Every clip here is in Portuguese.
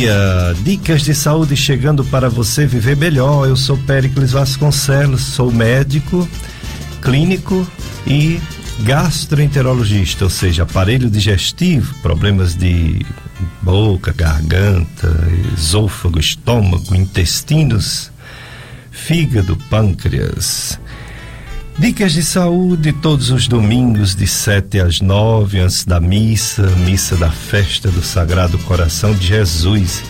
Dia! Dicas de saúde chegando para você viver melhor. Eu sou Péricles Vasconcelos, sou médico, clínico e gastroenterologista, ou seja, aparelho digestivo, problemas de boca, garganta, esôfago, estômago, intestinos, fígado, pâncreas. Dicas de saúde todos os domingos de 7 às 9 antes da missa, missa da festa do Sagrado Coração de Jesus,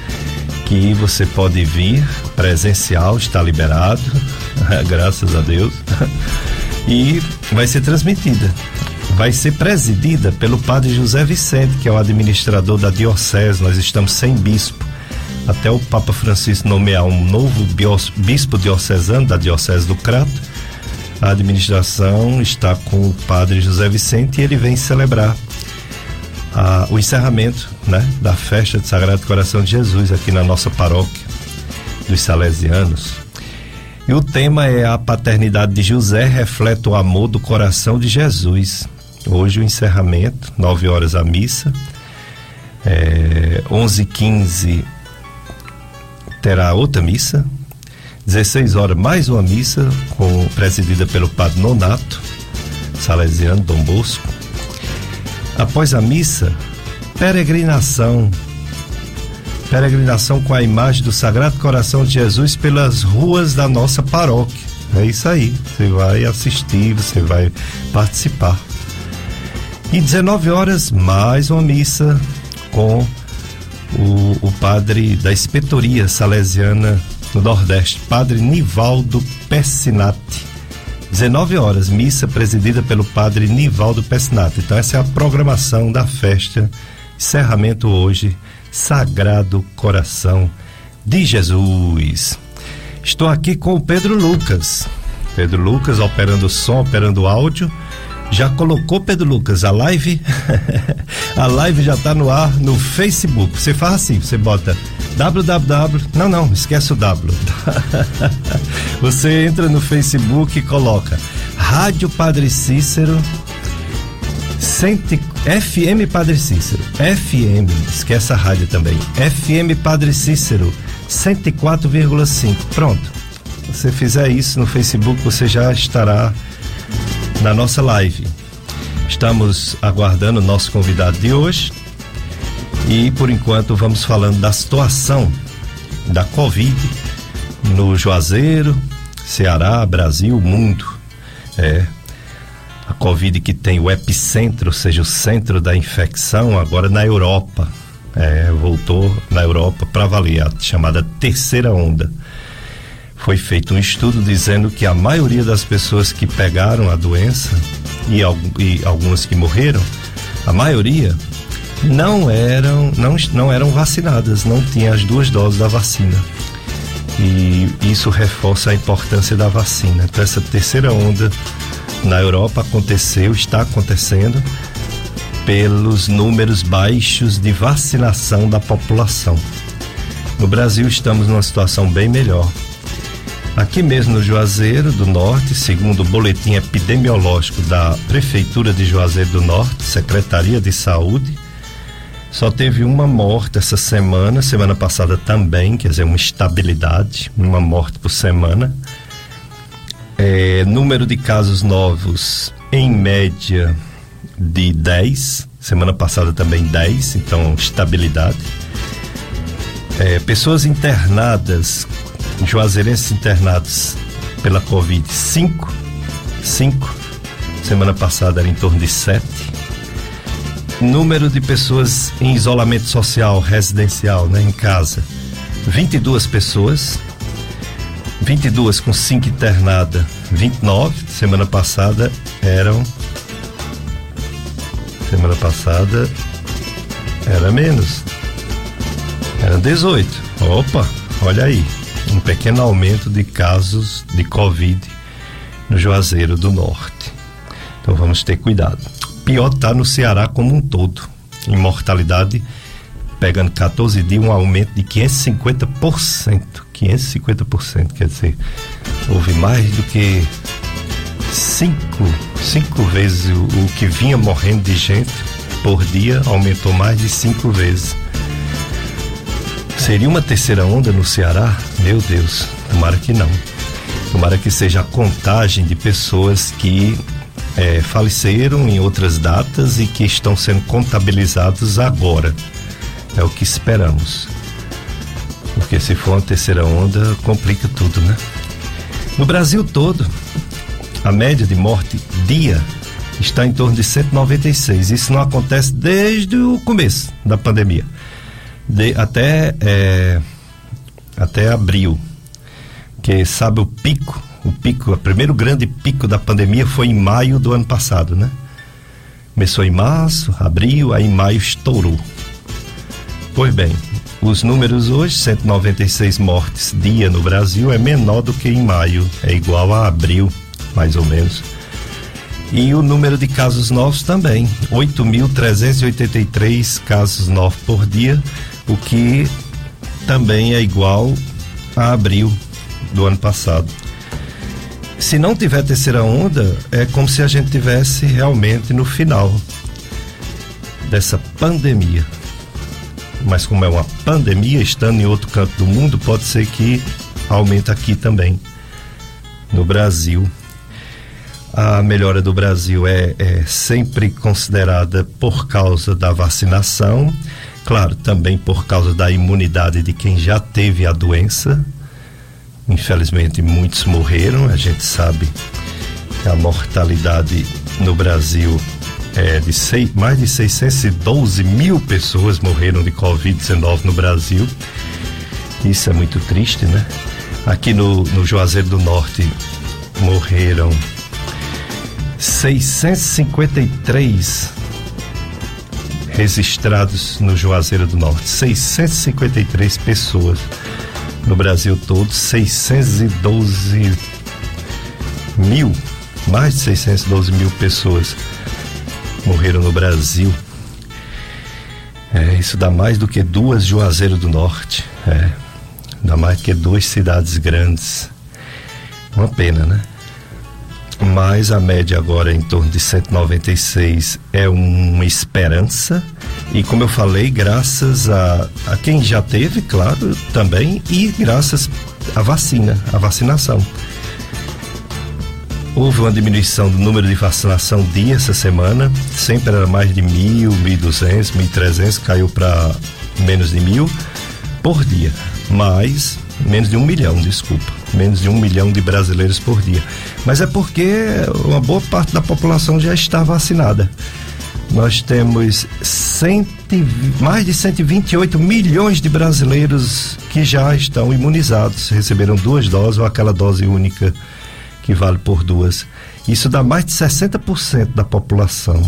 que você pode vir presencial, está liberado, graças a Deus. E vai ser transmitida. Vai ser presidida pelo Padre José Vicente, que é o administrador da diocese. Nós estamos sem bispo até o Papa Francisco nomear um novo bispo diocesano da Diocese do Crato a administração está com o padre José Vicente e ele vem celebrar a, o encerramento né, da festa de Sagrado Coração de Jesus aqui na nossa paróquia dos Salesianos. E o tema é a paternidade de José reflete o amor do coração de Jesus. Hoje o encerramento, 9 horas a missa, é, 11h15 terá outra missa, 16 horas, mais uma missa com, presidida pelo Padre Nonato, Salesiano Dom Bosco. Após a missa, peregrinação. Peregrinação com a imagem do Sagrado Coração de Jesus pelas ruas da nossa paróquia. É isso aí. Você vai assistir, você vai participar. E 19 horas, mais uma missa com o, o padre da inspetoria salesiana no Nordeste, Padre Nivaldo Pessinati. 19 horas, missa presidida pelo Padre Nivaldo Pessinati. Então, essa é a programação da festa. Encerramento hoje, Sagrado Coração de Jesus. Estou aqui com o Pedro Lucas. Pedro Lucas operando som, operando áudio. Já colocou, Pedro Lucas, a live? a live já está no ar no Facebook. Você faz assim, você bota www. Não, não, esquece o W. Você entra no Facebook e coloca Rádio Padre Cícero. FM Padre Cícero. FM, esquece a rádio também. FM Padre Cícero 104,5. Pronto. Se você fizer isso no Facebook, você já estará na nossa live. Estamos aguardando o nosso convidado de hoje. E por enquanto vamos falando da situação da Covid no Juazeiro, Ceará, Brasil, mundo. É. A Covid que tem o epicentro, ou seja, o centro da infecção, agora na Europa. É, voltou na Europa para valer a chamada terceira onda. Foi feito um estudo dizendo que a maioria das pessoas que pegaram a doença e, e algumas que morreram, a maioria não eram, não, não eram vacinadas, não tinham as duas doses da vacina. E isso reforça a importância da vacina. Então, essa terceira onda na Europa aconteceu, está acontecendo, pelos números baixos de vacinação da população. No Brasil, estamos numa situação bem melhor. Aqui mesmo no Juazeiro do Norte, segundo o boletim epidemiológico da Prefeitura de Juazeiro do Norte, Secretaria de Saúde, só teve uma morte essa semana, semana passada também, quer dizer, uma estabilidade, uma morte por semana. É, número de casos novos, em média, de 10, semana passada também 10, então estabilidade. É, pessoas internadas, juazeirenses internados pela Covid, 5, 5, semana passada era em torno de 7 Número de pessoas em isolamento social residencial, né, em casa, 22 pessoas. 22 com 5 internada, 29. Semana passada eram Semana passada era menos. Era 18. Opa, olha aí. Um pequeno aumento de casos de Covid no Juazeiro do Norte. Então vamos ter cuidado pior está no Ceará como um todo. Em mortalidade, pegando 14 dias, um aumento de 550%. 550%, quer dizer, houve mais do que cinco, cinco vezes o, o que vinha morrendo de gente por dia, aumentou mais de cinco vezes. Seria uma terceira onda no Ceará? Meu Deus, tomara que não. Tomara que seja a contagem de pessoas que é, faleceram em outras datas e que estão sendo contabilizados agora. É o que esperamos. Porque se for uma terceira onda, complica tudo, né? No Brasil todo, a média de morte dia está em torno de 196. Isso não acontece desde o começo da pandemia. De, até, é, até abril. Que sabe o pico, o pico, o primeiro grande pico da pandemia foi em maio do ano passado, né? Começou em março, abril, aí em maio estourou. Pois bem, os números hoje, 196 mortes dia no Brasil, é menor do que em maio, é igual a abril, mais ou menos. E o número de casos novos também, 8.383 casos novos por dia, o que também é igual a abril do ano passado. Se não tiver terceira onda, é como se a gente tivesse realmente no final dessa pandemia mas como é uma pandemia, estando em outro canto do mundo, pode ser que aumente aqui também, no Brasil. A melhora do Brasil é, é sempre considerada por causa da vacinação, claro, também por causa da imunidade de quem já teve a doença. Infelizmente, muitos morreram, a gente sabe que a mortalidade no Brasil é, de seis, mais de 612 mil pessoas morreram de Covid-19 no Brasil. Isso é muito triste, né? Aqui no, no Juazeiro do Norte morreram 653 registrados no Juazeiro do Norte. 653 pessoas no Brasil todo, 612 mil, mais de 612 mil pessoas morreram no Brasil. É, isso dá mais do que duas Juazeiro do Norte. É, dá mais do que duas cidades grandes. Uma pena, né? Mas a média agora é em torno de 196 é uma esperança. E como eu falei, graças a, a quem já teve, claro, também, e graças à vacina, à vacinação. Houve uma diminuição do número de vacinação dia essa semana, sempre era mais de mil, mil duzentos, mil trezentos, caiu para menos de mil por dia, mas menos de um milhão, desculpa, menos de um milhão de brasileiros por dia. Mas é porque uma boa parte da população já está vacinada. Nós temos mais de 128 milhões de brasileiros que já estão imunizados, receberam duas doses ou aquela dose única que vale por duas. Isso dá mais de 60% da população.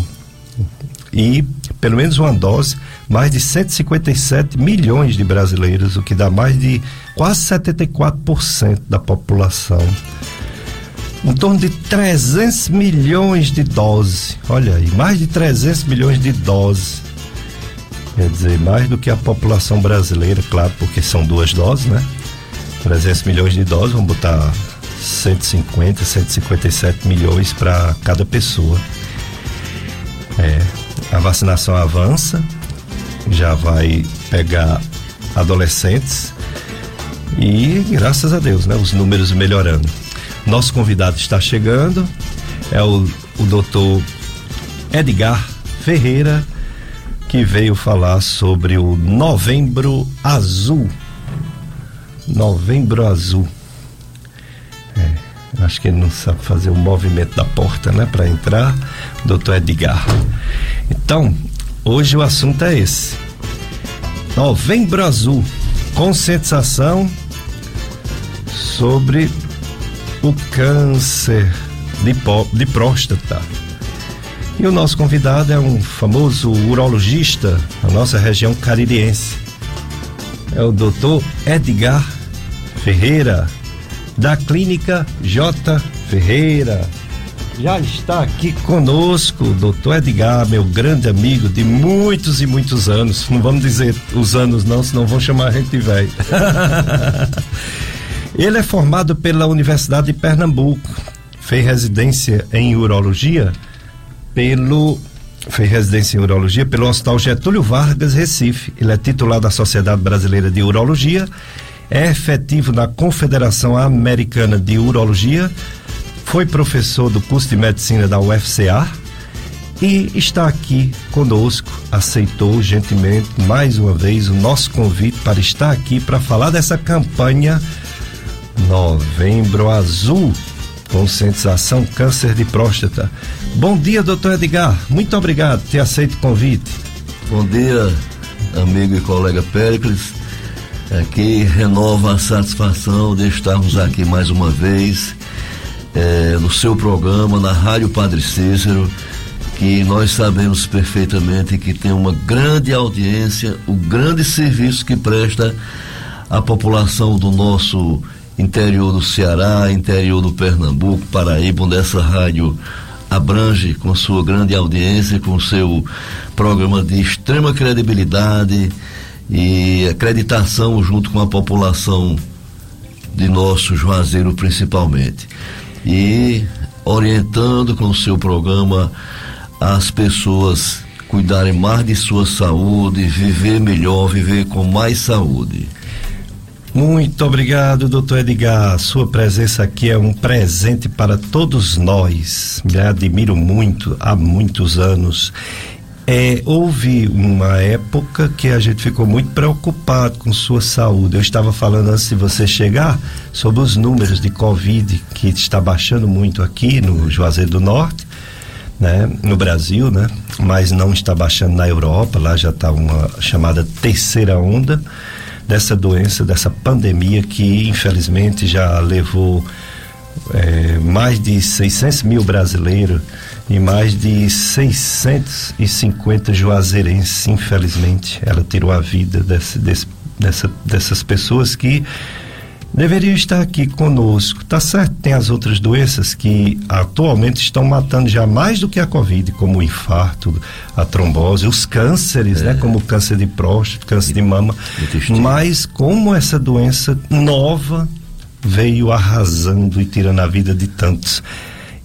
E, pelo menos uma dose, mais de 157 milhões de brasileiros, o que dá mais de quase 74% da população. Em torno de 300 milhões de doses. Olha aí, mais de 300 milhões de doses. Quer dizer, mais do que a população brasileira, claro, porque são duas doses, né? 300 milhões de doses, vamos botar 150, 157 milhões para cada pessoa. É, a vacinação avança, já vai pegar adolescentes e graças a Deus, né, os números melhorando. Nosso convidado está chegando, é o, o doutor Edgar Ferreira, que veio falar sobre o Novembro Azul. Novembro Azul. Acho que ele não sabe fazer o movimento da porta, né, para entrar. Doutor Edgar. Então, hoje o assunto é esse. Novembro Azul, conscientização sobre o câncer de, de próstata. E o nosso convidado é um famoso urologista da nossa região caririense. É o doutor Edgar Ferreira da Clínica J. Ferreira. Já está aqui conosco o doutor Edgar, meu grande amigo de muitos e muitos anos. Não vamos dizer os anos, não, senão vão chamar a gente velho. Ele é formado pela Universidade de Pernambuco, fez residência em urologia pelo fez residência em urologia pelo Hospital Getúlio Vargas, Recife. Ele é titular da Sociedade Brasileira de Urologia, é efetivo na Confederação Americana de Urologia, foi professor do curso de medicina da UFCA e está aqui conosco, aceitou gentilmente mais uma vez o nosso convite para estar aqui para falar dessa campanha Novembro Azul, conscientização câncer de próstata. Bom dia, doutor Edgar. Muito obrigado por ter aceito o convite. Bom dia, amigo e colega Péricles. Aqui renova a satisfação de estarmos aqui mais uma vez é, no seu programa, na Rádio Padre Cícero, que nós sabemos perfeitamente que tem uma grande audiência, o grande serviço que presta à população do nosso interior do Ceará, interior do Pernambuco, Paraíba, onde essa rádio abrange com sua grande audiência, com seu programa de extrema credibilidade e acreditação junto com a população de nosso Juazeiro principalmente. E orientando com o seu programa as pessoas cuidarem mais de sua saúde, viver melhor, viver com mais saúde. Muito obrigado, doutor Edgar. Sua presença aqui é um presente para todos nós. Me admiro muito há muitos anos. É, houve uma época que a gente ficou muito preocupado com sua saúde. Eu estava falando antes de você chegar sobre os números de Covid que está baixando muito aqui no Juazeiro do Norte, né, no Brasil, né, mas não está baixando na Europa. Lá já está uma chamada terceira onda dessa doença, dessa pandemia que infelizmente já levou é, mais de 600 mil brasileiros e mais de 650 juazeirenses, infelizmente. Ela tirou a vida desse, desse, dessa, dessas pessoas que deveriam estar aqui conosco. Tá certo, tem as outras doenças que atualmente estão matando já mais do que a Covid, como o infarto, a trombose, os cânceres, né, é. né? Como o câncer de próstata, câncer de mama. Mas como essa doença nova veio arrasando e tirando a vida de tantos.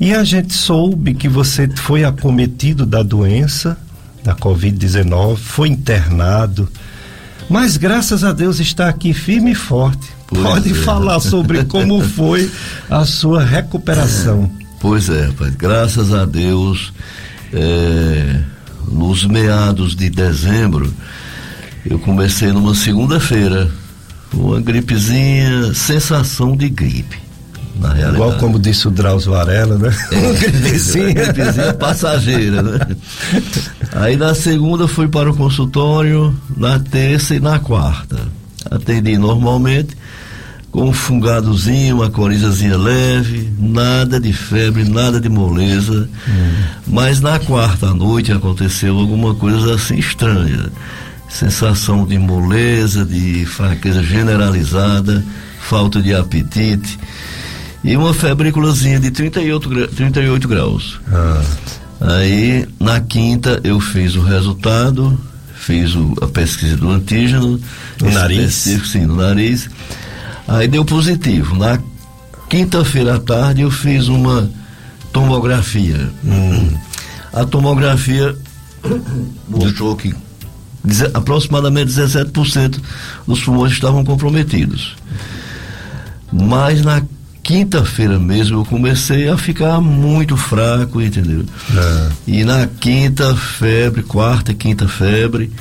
E a gente soube que você foi acometido da doença, da Covid-19, foi internado, mas graças a Deus está aqui firme e forte Pois Pode é. falar sobre como foi a sua recuperação. Pois é, pai. Graças a Deus, é, nos meados de dezembro, eu comecei numa segunda-feira, uma gripezinha, sensação de gripe. Na realidade. Igual como disse o Drauzio Varela, né? É, gripezinha. gripezinha passageira, né? Aí na segunda fui para o consultório, na terça e na quarta. Atendi normalmente com um fungadozinho, uma corizazinha leve, nada de febre, nada de moleza. Hum. Mas na quarta noite aconteceu alguma coisa assim estranha. Sensação de moleza, de fraqueza generalizada, falta de apetite e uma febrículazinha de 38, 38 graus. Ah. Aí, na quinta, eu fiz o resultado, fiz o, a pesquisa do antígeno. No nariz? Sim, no nariz Aí deu positivo. Na quinta-feira à tarde eu fiz uma tomografia. Hum. A tomografia mostrou que aproximadamente 17% dos pulmões estavam comprometidos. Mas na quinta-feira mesmo eu comecei a ficar muito fraco, entendeu? É. E na quinta, febre, quarta e quinta febre.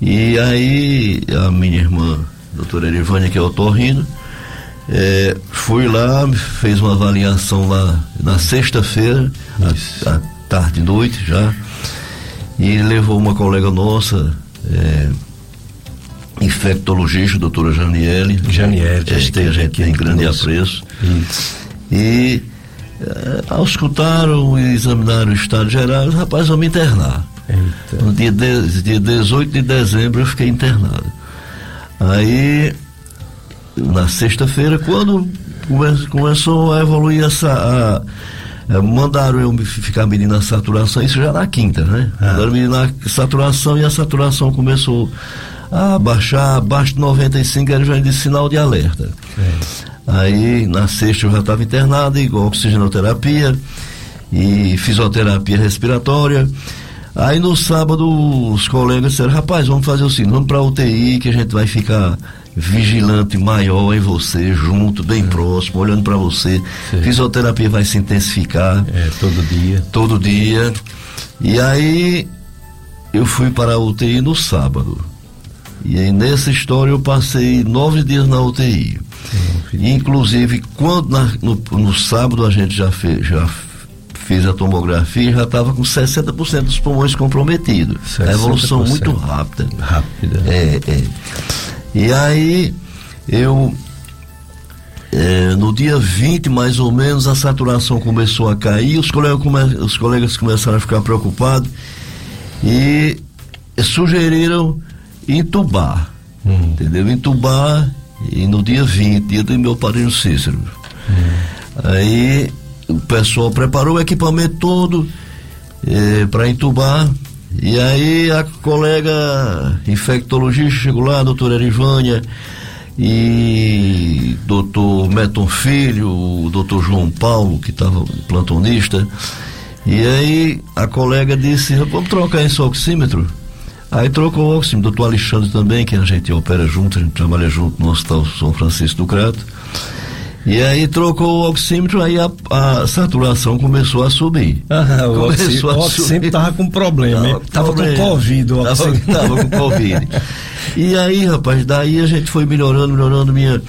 E aí a minha irmã, doutora Erivânia, que é otorrino, é, fui lá, fez uma avaliação lá na sexta-feira, à, tarde e noite já, e levou uma colega nossa, é, infectologista, doutora Janiele. Janiele, é, que a gente tem grande conosco. apreço. Isso. E é, ao escutaram e examinaram o estado geral, rapaz, vamos internar. Eita. No dia, de, dia 18 de dezembro eu fiquei internado. Aí na sexta-feira, quando come, começou a evoluir essa. A, a, mandaram eu ficar medindo a saturação, isso já na quinta, né? Ah. Mandaram medir a saturação e a saturação começou a baixar, abaixo de 95 era já de sinal de alerta. É. Aí na sexta eu já estava internado, igual oxigenoterapia e fisioterapia respiratória. Aí no sábado os colegas disseram, rapaz, vamos fazer o seguinte, vamos pra UTI que a gente vai ficar vigilante maior em você, junto, bem próximo, olhando para você. Sim. Fisioterapia vai se intensificar. É, todo dia. Todo dia. E aí eu fui para a UTI no sábado. E aí nessa história eu passei nove dias na UTI. Inclusive, quando na, no, no, sábado a gente já fez, já fez a tomografia já estava com 60% dos pulmões comprometidos. 60%. A evolução muito rápida. Rápida. É, é. E aí eu é, no dia 20, mais ou menos, a saturação começou a cair, os colegas, come, os colegas começaram a ficar preocupados e sugeriram entubar. Hum. Entendeu? Entubar e no dia 20, dia do meu padrinho Cícero. Hum. Aí o pessoal preparou o equipamento todo é, para entubar. E aí a colega infectologista chegou lá, a doutora Erivânia, e doutor Meton Filho, o doutor João Paulo, que estava plantonista. E aí a colega disse, vamos trocar esse oxímetro? Aí trocou o oxímetro, doutor Alexandre também, que a gente opera junto, a gente trabalha junto no Hospital São Francisco do Crato. E aí trocou o oxímetro, aí a, a saturação começou a subir. Ah, o começou o oxímetro estava com problema, tava, tava com Covid o oxímetro. Tava, tava com Covid. e aí, rapaz, daí a gente foi melhorando, melhorando minha.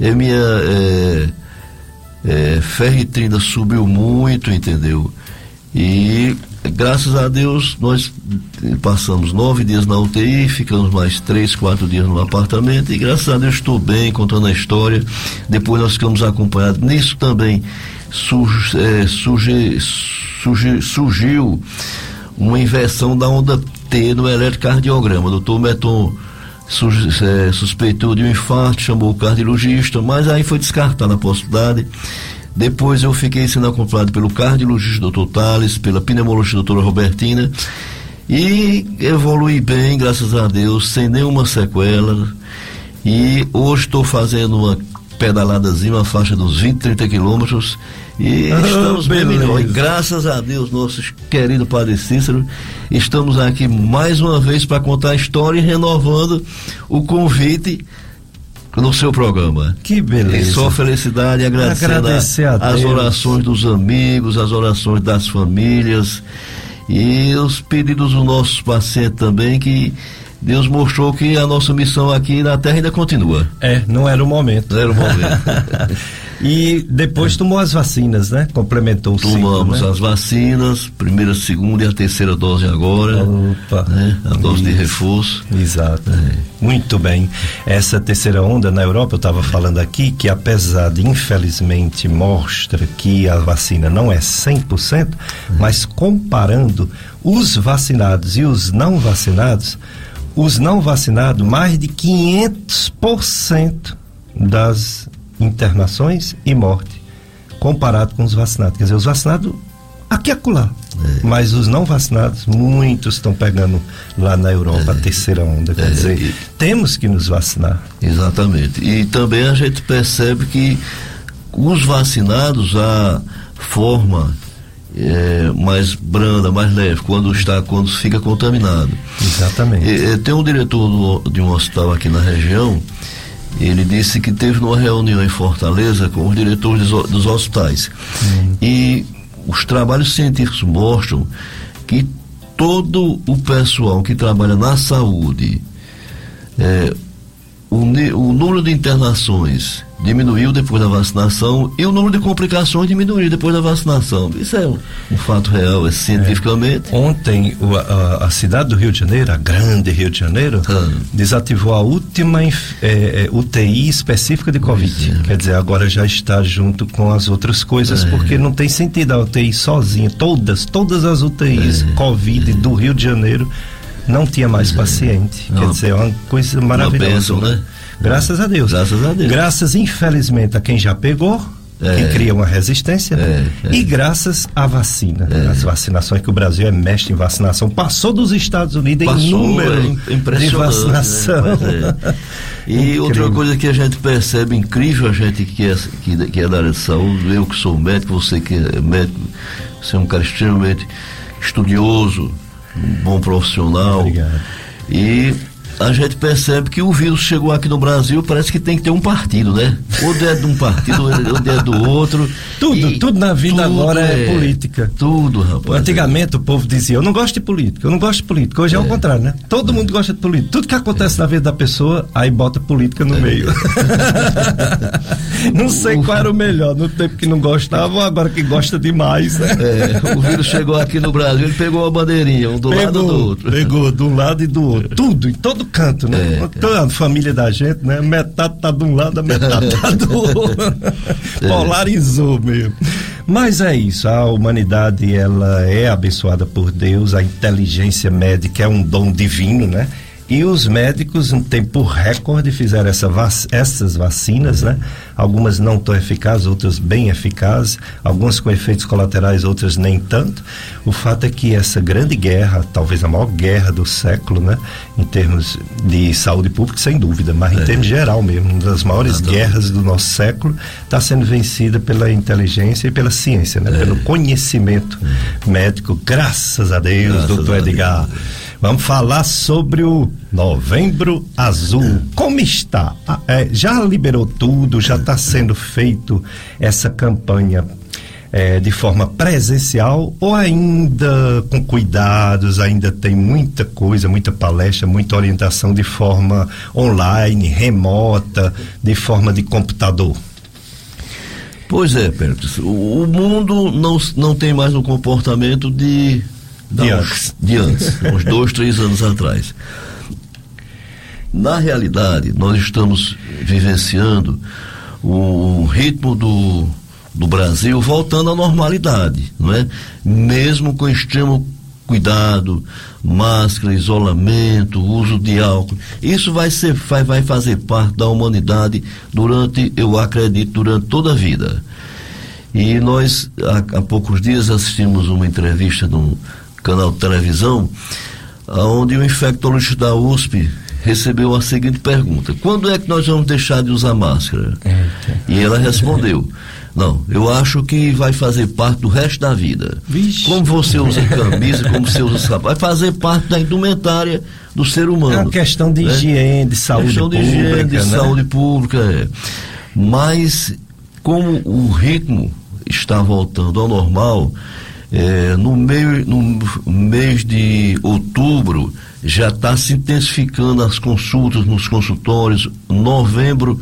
Eh, minha é, é, ferritrina subiu muito, entendeu? E graças a Deus nós passamos nove dias na UTI, ficamos mais três, quatro dias no apartamento e graças a Deus estou bem contando a história. Depois nós ficamos acompanhados. Nisso também surge, é, surge, surge, surgiu uma inversão da onda T no eletrocardiograma. O doutor Meton é, suspeitou de um infarto, chamou o cardiologista, mas aí foi descartada a possibilidade depois eu fiquei sendo acompanhado pelo cardiologista doutor Tales, pela pneumologista doutora Robertina e evolui bem, graças a Deus, sem nenhuma sequela. E hoje estou fazendo uma pedaladazinha, uma faixa dos 20, 30 quilômetros e ah, estamos bem melhor. E graças a Deus, nosso querido Padre Cícero, estamos aqui mais uma vez para contar a história e renovando o convite no seu programa. Que beleza. Em sua felicidade, agradecendo Agradecer a, a as orações dos amigos, as orações das famílias e os pedidos dos nossos pacientes também, que Deus mostrou que a nossa missão aqui na Terra ainda continua. É, não era o momento. Não era o momento. E depois tomou as vacinas, né? Complementou o Tomamos ciclo, né? as vacinas, primeira, segunda e a terceira dose agora. Opa. Né? A dose Isso. de reforço. Exato. É. Muito bem. Essa terceira onda na Europa, eu estava falando aqui, que apesar de infelizmente mostra que a vacina não é 100%, é. mas comparando os vacinados e os não vacinados, os não vacinados, mais de 500% das internações e morte, comparado com os vacinados. Quer dizer, os vacinados aqui e acolá. É. Mas os não vacinados, muitos estão pegando lá na Europa é. a terceira onda. Quer é. dizer, e... temos que nos vacinar. Exatamente. E também a gente percebe que os vacinados, a forma é, mais branda, mais leve, quando está, quando fica contaminado. Exatamente. Tem um diretor do, de um hospital aqui na região ele disse que teve uma reunião em Fortaleza com os diretores dos, dos hospitais. Hum. E os trabalhos científicos mostram que todo o pessoal que trabalha na saúde, é, o, o número de internações diminuiu depois da vacinação e o número de complicações diminuiu depois da vacinação. Isso é um, um fato real, é cientificamente. É. Ontem, o, a, a, cidade do Rio de Janeiro, a grande Rio de Janeiro, ah. desativou a última é, é, UTI específica de Covid. É. Quer dizer, agora já está junto com as outras coisas, é. porque não tem sentido a UTI sozinha. Todas, todas as UTIs é. Covid do Rio de Janeiro não tinha mais paciente. Quer dizer, é uma coisa maravilhosa. Uma bênção, né? Graças a Deus. Graças a Deus. Graças, infelizmente, a quem já pegou, é. que cria uma resistência, né? é, é. e graças à vacina, é. as vacinações que o Brasil é mestre em vacinação, passou dos Estados Unidos passou, em número é de vacinação. Né? e outra coisa que a gente percebe incrível, a gente que é, que, que é da área de saúde, eu que sou médico, você que é médico, você é um cara extremamente estudioso, um bom profissional. Obrigado. E a gente percebe que o vírus chegou aqui no Brasil, parece que tem que ter um partido, né? Ou é de um partido, ou é do outro. Tudo, tudo na vida tudo agora é, política. Tudo, rapaz. Antigamente o povo dizia, eu não gosto de política, eu não gosto de política. Hoje é, o contrário, né? Todo mundo gosta de política. Tudo que acontece na vida da pessoa, aí bota política no meio. não sei qual era o melhor, no tempo que não gostava ou agora que gosta demais, né? É, o vírus chegou aqui no Brasil, ele pegou a bandeirinha, um do lado do outro. Pegou de um lado e do outro. Tudo, em todo canto, né? É, Toda a família da gente, né? Metade tá de um lado, a metade tá do outro. Polarizou mesmo. Mas é isso, a humanidade ela é abençoada por Deus, a inteligência médica é um dom divino, né? E os médicos, um tempo recorde, fizeram essa vac essas vacinas, né? Algumas não tão eficazes, outras bem eficazes, algumas com efeitos colaterais, outras nem tanto. O fato é que essa grande guerra, talvez a maior guerra do século, né? Em termos de saúde pública, sem dúvida, mas em É. termos geral mesmo, uma das maiores Exatamente. guerras do nosso século, está sendo vencida pela inteligência e pela ciência, né? Pelo conhecimento médico, graças a Deus, Graças doutor a Deus. Vamos falar sobre o Novembro Azul. Como está? Ah, é, já liberou tudo, já está sendo feito essa campanha é, de forma presencial ou ainda com cuidados, ainda tem muita coisa, muita palestra, muita orientação de forma online, remota, de forma de computador? Pois é, Pérez, o, o mundo não, não tem mais um comportamento de, De há uns- antes. de antes, uns dois, três anos atrás. Na realidade, nós estamos vivenciando o ritmo do, do Brasil voltando à normalidade, não é? Mesmo com extremo cuidado, máscara, isolamento, uso de álcool. Isso vai ser vai, vai fazer parte da humanidade durante, eu acredito, durante toda a vida. E nós há, há poucos dias assistimos uma entrevista num canal de televisão onde o infectologista da USP recebeu a seguinte pergunta: quando é que nós vamos deixar de usar máscara? E ela respondeu: Não, eu acho que vai fazer parte do resto da vida. Vixe. Como você usa camisa, como você usa sapato, vai fazer parte da indumentária do ser humano. É uma questão de né? higiene, de saúde questão de pública, higiene, de né? saúde pública, é. Mas como o ritmo está voltando ao normal, é, no meio no mês de outubro já está se intensificando as consultas nos consultórios. Novembro,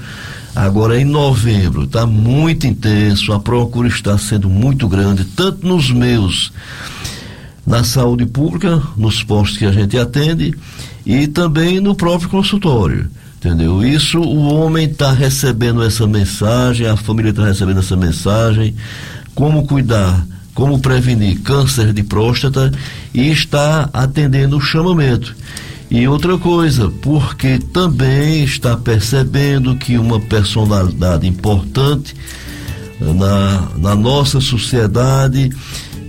agora em novembro, está muito intenso, a procura está sendo muito grande, tanto nos meus na saúde pública, nos postos que a gente atende e também no próprio consultório. Entendeu? Isso o homem está recebendo essa mensagem, a família está recebendo essa mensagem, como cuidar, como prevenir câncer de próstata e está atendendo o chamamento. E outra coisa, porque também está percebendo que uma personalidade importante na, na nossa sociedade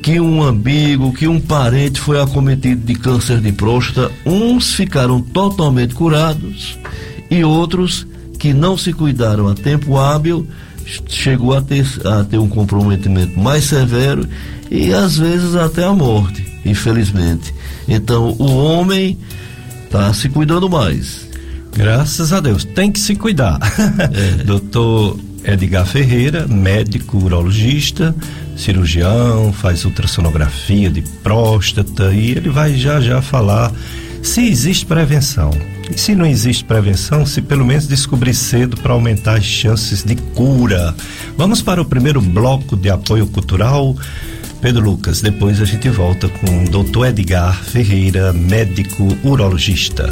que um amigo, que um parente foi acometido de câncer de próstata, uns ficaram totalmente curados e outros que não se cuidaram a tempo hábil chegou a ter, a ter um comprometimento mais severo e às vezes até a morte, infelizmente. Então o homem está se cuidando mais. Graças a Deus, tem que se cuidar. Doutor Edgar Ferreira, médico urologista, cirurgião, faz ultrassonografia de próstata e ele vai já já falar se existe prevenção. E se não existe prevenção, se pelo menos descobrir cedo para aumentar as chances de cura. Vamos para o primeiro bloco de apoio cultural. Pedro Lucas, depois a gente volta com o Dr. Edgar Ferreira, médico urologista.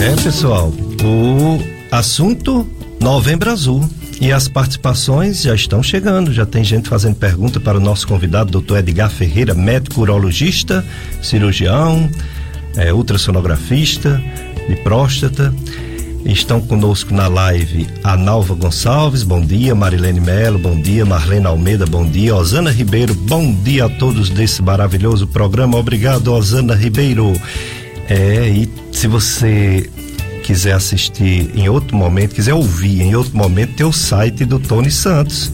É, pessoal, o assunto Novembro Azul. E as participações já estão chegando, já tem gente fazendo pergunta para o nosso convidado, doutor Edgar Ferreira, médico urologista, cirurgião, é, ultrassonografista de próstata. Estão conosco na live a Nalva Gonçalves, bom dia, Marilene Melo, bom dia, Marlene Almeida, bom dia, Osana Ribeiro, bom dia a todos desse maravilhoso programa, obrigado, Osana Ribeiro. É, e se você quiser assistir em outro momento, quiser ouvir em outro momento, tem o site do Tony Santos.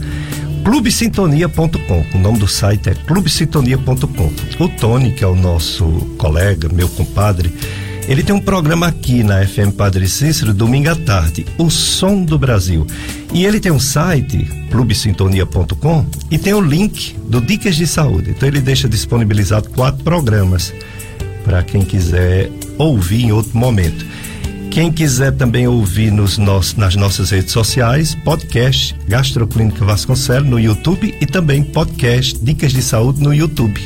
clubesintonia.com. O nome do site é clubesintonia.com. O Tony, que é o nosso colega, meu compadre, ele tem um programa aqui na FM Padre Cícero, domingo à tarde, O Som do Brasil. E ele tem um site, clubesintonia.com, e tem o link do Dicas de Saúde. Então ele deixa disponibilizado quatro programas para quem quiser ouvir em outro momento. Quem quiser também ouvir nos nossos, nas nossas redes sociais, podcast Gastroclínica Vasconcelos no YouTube e também podcast Dicas de Saúde no YouTube.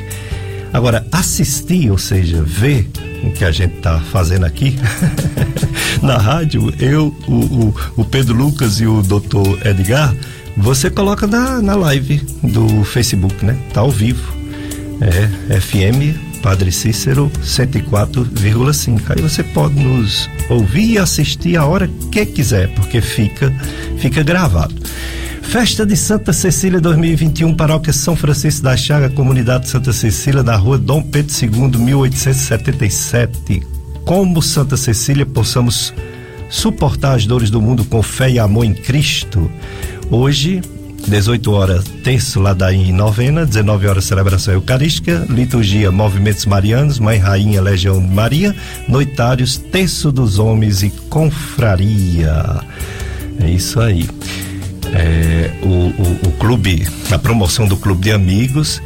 Agora, assistir, ou seja, ver o que a gente está fazendo aqui na rádio, eu, o, o, o, Pedro Lucas e o doutor Edgar, você coloca na, na live do Facebook, né? Tá ao vivo. É FM Padre Cícero 104,5. Aí você pode nos ouvir e assistir a hora que quiser, porque fica fica gravado. Festa de Santa Cecília 2021, Paróquia São Francisco da Chaga, Comunidade Santa Cecília, na rua Dom Pedro II, 1877. Como Santa Cecília possamos suportar as dores do mundo com fé e amor em Cristo. Hoje, 18 horas, terço ladainha e novena, 19 horas, celebração eucarística, liturgia, movimentos marianos, Mãe Rainha, Legião de Maria, noitários, terço dos homens e confraria. É isso aí é, o, o, o, clube, a promoção do clube de amigos,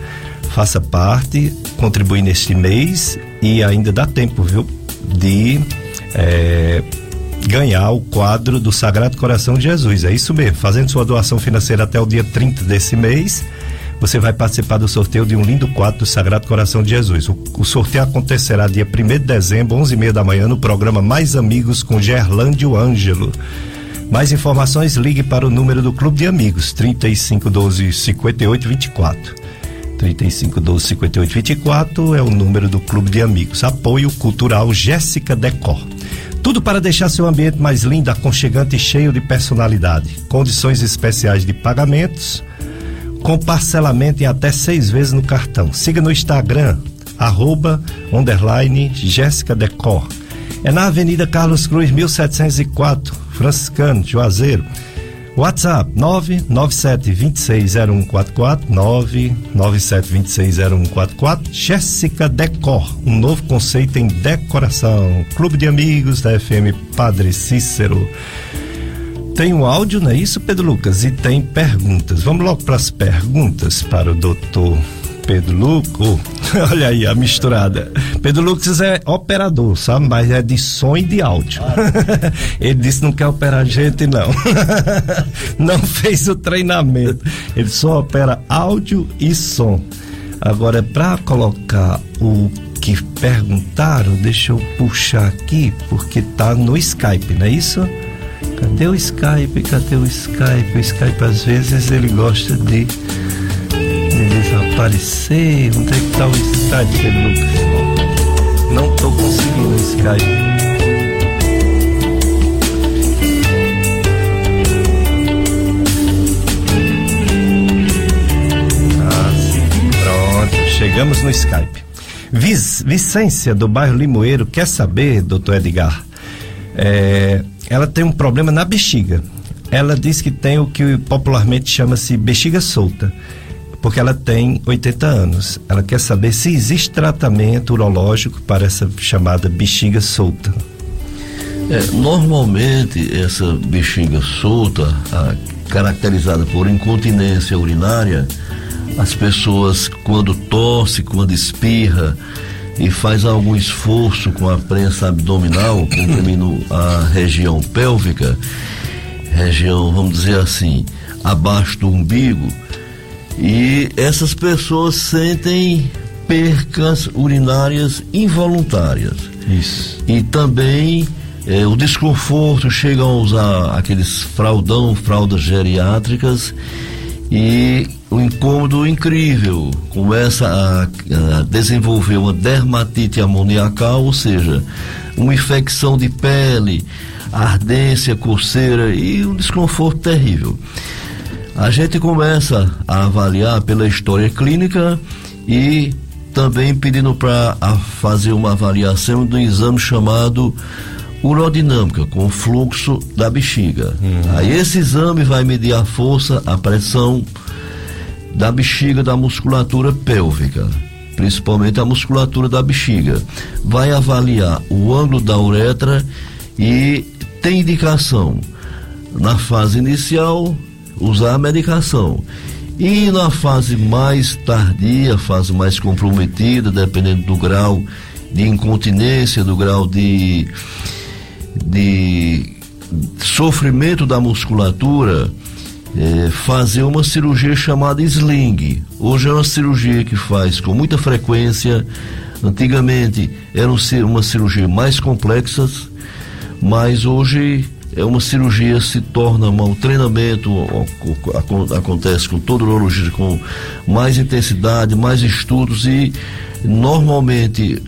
faça parte, contribui neste mês e ainda dá tempo, viu, de é, ganhar o quadro do Sagrado Coração de Jesus. É isso mesmo, fazendo sua doação financeira até o dia 30 desse mês, você vai participar do sorteio de um lindo quadro do Sagrado Coração de Jesus. O, o sorteio acontecerá dia 1 de dezembro, 11 e meia da manhã, no programa Mais Amigos com Gerlândio Ângelo. Mais informações, ligue para o número do Clube de Amigos, 3512 5824. 3512 5824 é o número do Clube de Amigos. Apoio Cultural Jéssica Decor. Tudo para deixar seu ambiente mais lindo, aconchegante e cheio de personalidade. Condições especiais de pagamentos, com parcelamento em até seis vezes no cartão. Siga no Instagram, arroba, underline, Jéssica Decor. É na Avenida Carlos Cruz, 1704 franciscano, Juazeiro. WhatsApp 997260144 997260144 Jéssica Decor, um novo conceito em decoração. Clube de amigos da FM Padre Cícero. Tem um áudio, não é isso, Pedro Lucas? E tem perguntas. Vamos logo para as perguntas para o doutor Pedro Lucas, olha aí a misturada. Pedro Lucas é operador, sabe? Mas é de som e de áudio. Ele disse não quer operar gente, não. Não fez o treinamento. Ele só opera áudio e som. Agora, para colocar o que perguntaram, deixa eu puxar aqui, porque tá no Skype, não é isso? Cadê o Skype? Cadê o Skype? O Skype às vezes ele gosta de aparecer. Onde é que tá o Skype, Lucas? Não tô conseguindo o Skype. Chegamos no Skype. Vic, Vicência, do bairro Limoeiro, quer saber, doutor Edgar? É, ela tem um problema na bexiga. Ela diz que tem o que popularmente chama-se bexiga solta porque ela tem 80 anos. Ela quer saber se existe tratamento urológico para essa chamada bexiga solta. É, normalmente, essa bexiga solta, a, caracterizada por incontinência urinária, as pessoas, quando tosse, quando espirra e faz algum esforço com a prensa abdominal, comprimindo a região pélvica, região, vamos dizer assim, abaixo do umbigo, e essas pessoas sentem percas urinárias involuntárias. Isso. E também é, o desconforto, chegam a usar aqueles fraldão, fraldas geriátricas e o incômodo incrível começa a, a, desenvolver uma dermatite amoniacal, ou seja, uma infecção de pele, ardência, coceira e um desconforto terrível. A gente começa a avaliar pela história clínica e também pedindo para fazer uma avaliação do exame chamado urodinâmica, com fluxo da bexiga. Uhum. Aí esse exame vai medir a força, a pressão da bexiga, da musculatura pélvica, principalmente a musculatura da bexiga. Vai avaliar o ângulo da uretra e tem indicação na fase inicial usar a medicação. E na fase mais tardia, fase mais comprometida, dependendo do grau de incontinência, do grau de, de sofrimento da musculatura, é, fazer uma cirurgia chamada sling. Hoje é uma cirurgia que faz com muita frequência. Antigamente era uma cirurgia mais complexa, mas hoje é uma cirurgia se torna um treinamento acontece com todo urologista com mais intensidade, mais estudos e normalmente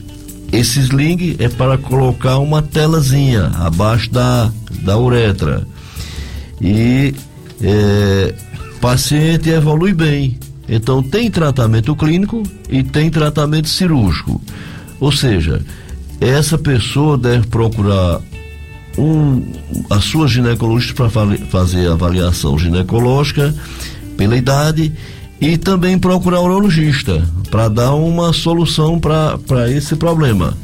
esse sling é para colocar uma telazinha abaixo da, da uretra e é, paciente evolui bem. Então tem tratamento clínico e tem tratamento cirúrgico. Ou seja, essa pessoa deve procurar um, a sua ginecologista para fazer avaliação ginecológica pela idade e também procurar urologista para dar uma solução para esse problema.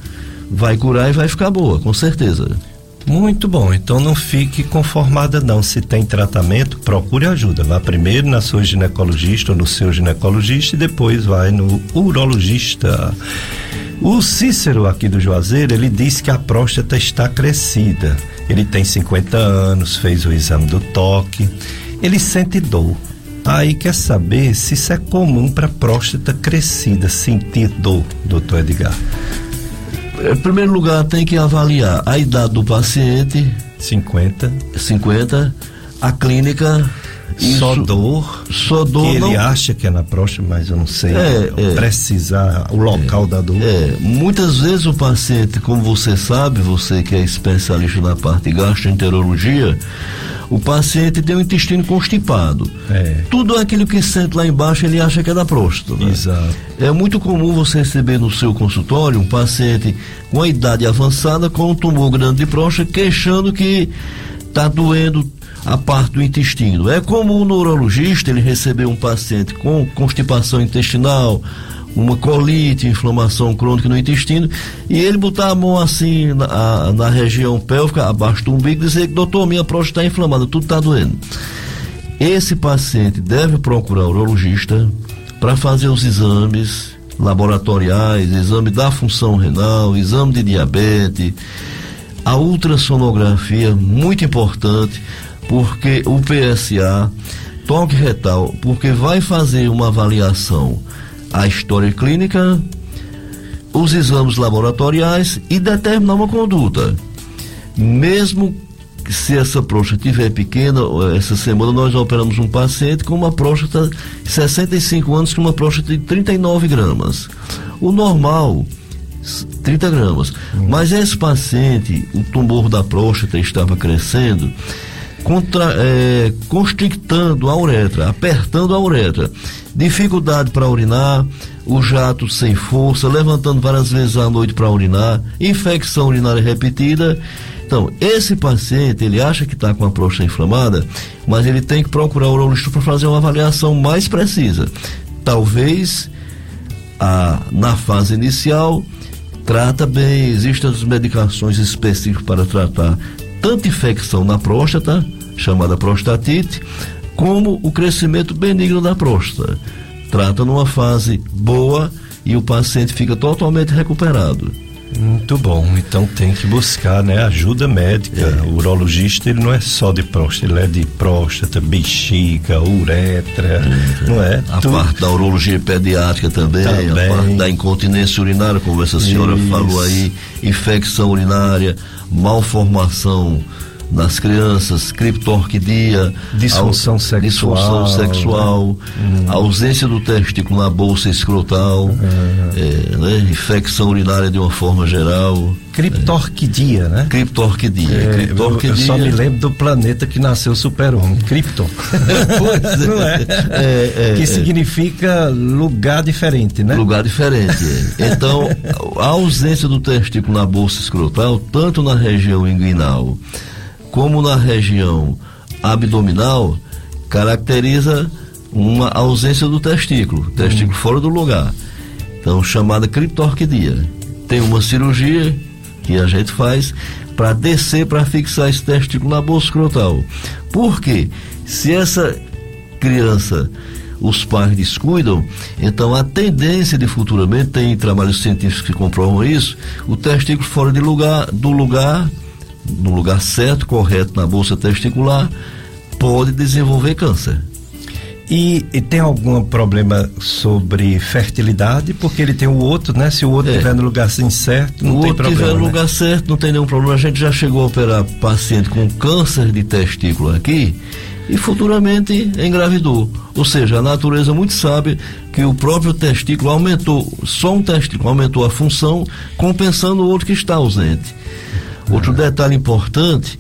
Vai curar e vai ficar boa, com certeza. Muito bom, então não fique conformada não. Se tem tratamento, procure ajuda. Vá primeiro na sua ginecologista ou no seu ginecologista e depois vai no urologista. O Cícero aqui do Juazeiro, ele disse que a próstata está crescida. Ele tem 50 anos, fez o exame do toque. Ele sente dor. Aí quer saber se isso é comum para próstata crescida, sentir dor, doutor Edgar. Em primeiro lugar, tem que avaliar a idade do paciente. 50. 50. A clínica. Só dor. Só dor. Que não... ele acha que é na próstata, mas eu não sei é, é, precisar o local é, da dor. É, muitas vezes o paciente, como você sabe, você que é especialista na parte de gastroenterologia, o paciente tem o intestino constipado. É. Tudo aquilo que sente lá embaixo ele acha que é da próstata. Né? Exato. É muito comum você receber no seu consultório um paciente com a idade avançada com um tumor grande de próstata queixando que está doendo a parte do intestino. É comum o neurologista ele receber um paciente com constipação intestinal, uma colite, inflamação crônica no intestino, e ele botar a mão assim na, na região pélvica, abaixo do umbigo, e dizer que, doutor, minha próstata está inflamada, tudo está doendo. Esse paciente deve procurar o urologista para fazer os exames laboratoriais, exame da função renal, exame de diabetes, a ultrassonografia, muito importante, porque o PSA, toque retal, porque vai fazer uma avaliação a história clínica, os exames laboratoriais e determinar uma conduta. Mesmo se essa próstata estiver pequena, essa semana nós operamos um paciente com uma próstata de 65 anos com uma próstata de 39 gramas. O normal 30 gramas. Hum. Mas esse paciente, o tumor da próstata estava crescendo, contra, é, constrictando a uretra, apertando a uretra dificuldade para urinar, o jato sem força, levantando várias vezes à noite para urinar, infecção urinária repetida. Então, esse paciente, ele acha que está com a próstata inflamada, mas ele tem que procurar o urologista para fazer uma avaliação mais precisa. Talvez a, na fase inicial trata bem, existem as medicações específicas para tratar tanto infecção na próstata, chamada prostatite, como o crescimento benigno da próstata. Trata numa fase boa e o paciente fica totalmente recuperado. Muito bom. Então tem que buscar, né, ajuda médica. É. O urologista ele não é só de próstata, ele é de próstata, bexiga, uretra, é. não é? A parte da urologia pediátrica também, também, a parte da incontinência urinária, como essa senhora Isso. falou aí, infecção urinária, malformação nas crianças, criptorquidia, disfunção sexual, disfunção sexual hum. ausência do testículo na bolsa escrotal, hum. é, né, infecção urinária de uma forma geral. Criptorquidia, é. né? Criptorquidia. É, criptorquidia. Eu, eu, só me lembro do planeta que nasceu o super-homem, Krypton. pois é. Não é? é, é que significa lugar diferente, né? Lugar diferente. então, a ausência do testículo na bolsa escrotal, tanto na região inguinal como na região abdominal, caracteriza uma ausência do testículo, testículo hum. fora do lugar. Então, chamada criptorquidia. Tem uma cirurgia que a gente faz para descer, para fixar esse testículo na bolsa escrotal. Por quê? Se essa criança os pais descuidam, então a tendência de futuramente, tem trabalhos científicos que comprovam isso, o testículo fora de lugar, do lugar, no lugar certo, correto, na bolsa testicular, pode desenvolver câncer. E, e, tem algum problema sobre fertilidade? Porque ele tem o outro, né? Se o outro estiver é. no lugar assim certo, não o tem problema. Se estiver no né? lugar certo, não tem nenhum problema. A gente já chegou a operar paciente com câncer de testículo aqui e futuramente engravidou. Ou seja, a natureza muito sabe que o próprio testículo aumentou, só um testículo aumentou a função, compensando o outro que está ausente. Outro detalhe importante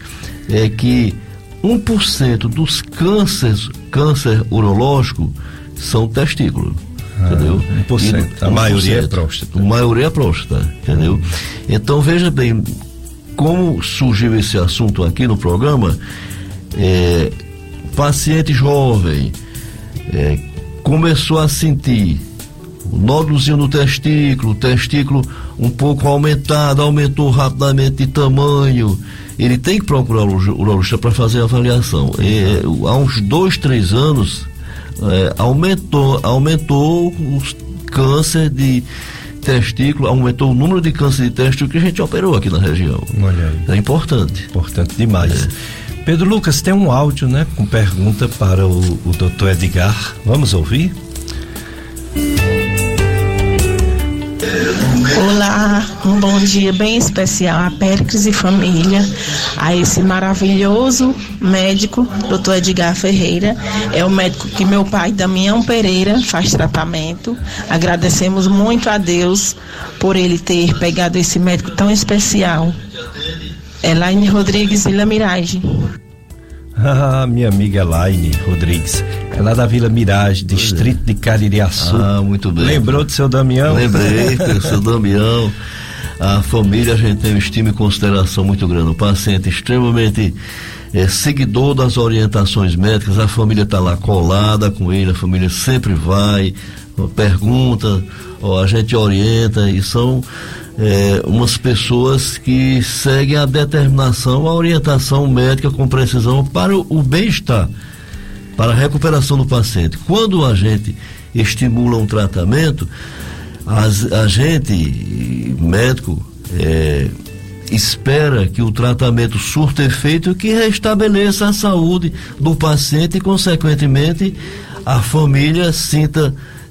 é que 1% dos cânceres, câncer urológico são testículos. Ah, entendeu? 1%. E, a 1%, maioria é próstata. A maioria é próstata, entendeu? Então veja bem, como surgiu esse assunto aqui no programa, é, paciente jovem é, começou a sentir o nódulozinho no testículo, o testículo um pouco aumentado, aumentou rapidamente de tamanho, ele tem que procurar o urologista para fazer a avaliação. É, há uns dois, três anos, é, aumentou, aumentou o câncer de testículo, aumentou o número de câncer de testículo que a gente operou aqui na região. Olha aí. É importante. Importante demais. É. Pedro Lucas, tem um áudio, né, com pergunta para o, o doutor Edgar. Vamos ouvir? Olá, um bom dia bem especial a Péricles e família, a esse maravilhoso médico, doutor Edgar Ferreira. É o médico que meu pai, Damião Pereira, faz tratamento. Agradecemos muito a Deus por ele ter pegado esse médico tão especial. Elaine Rodrigues Vila Mirage. Ah, minha amiga Elaine Rodrigues. É lá da Vila Mirage, distrito de Caririaçu. Ah, muito bem. Lembrou do seu Damião? Lembrei do seu Damião. A família a gente tem um estima e consideração muito grande. O paciente extremamente é, seguidor das orientações médicas, a família está lá colada com ele, a família sempre vai, pergunta, ó, a gente orienta e são é, umas pessoas que seguem a determinação, a orientação médica com precisão para o, bem-estar para a recuperação do paciente. Quando a gente estimula um tratamento, as, a gente, médico, é, espera que o tratamento surta efeito que restabeleça a saúde do paciente e, consequentemente, a família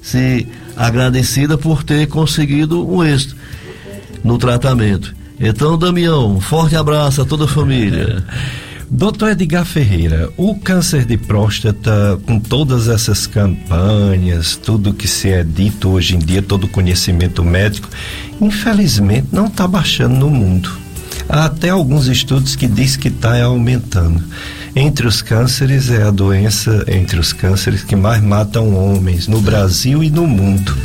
sinta-se agradecida por ter conseguido o êxito no tratamento. Então, Damião, um forte abraço a toda a família. Doutor Edgar Ferreira, o câncer de próstata, com todas essas campanhas, tudo que se é dito hoje em dia, todo conhecimento médico, infelizmente não está baixando no mundo. Há até alguns estudos que diz que está aumentando. Entre os cânceres é a doença entre os cânceres que mais matam homens no Brasil e no mundo.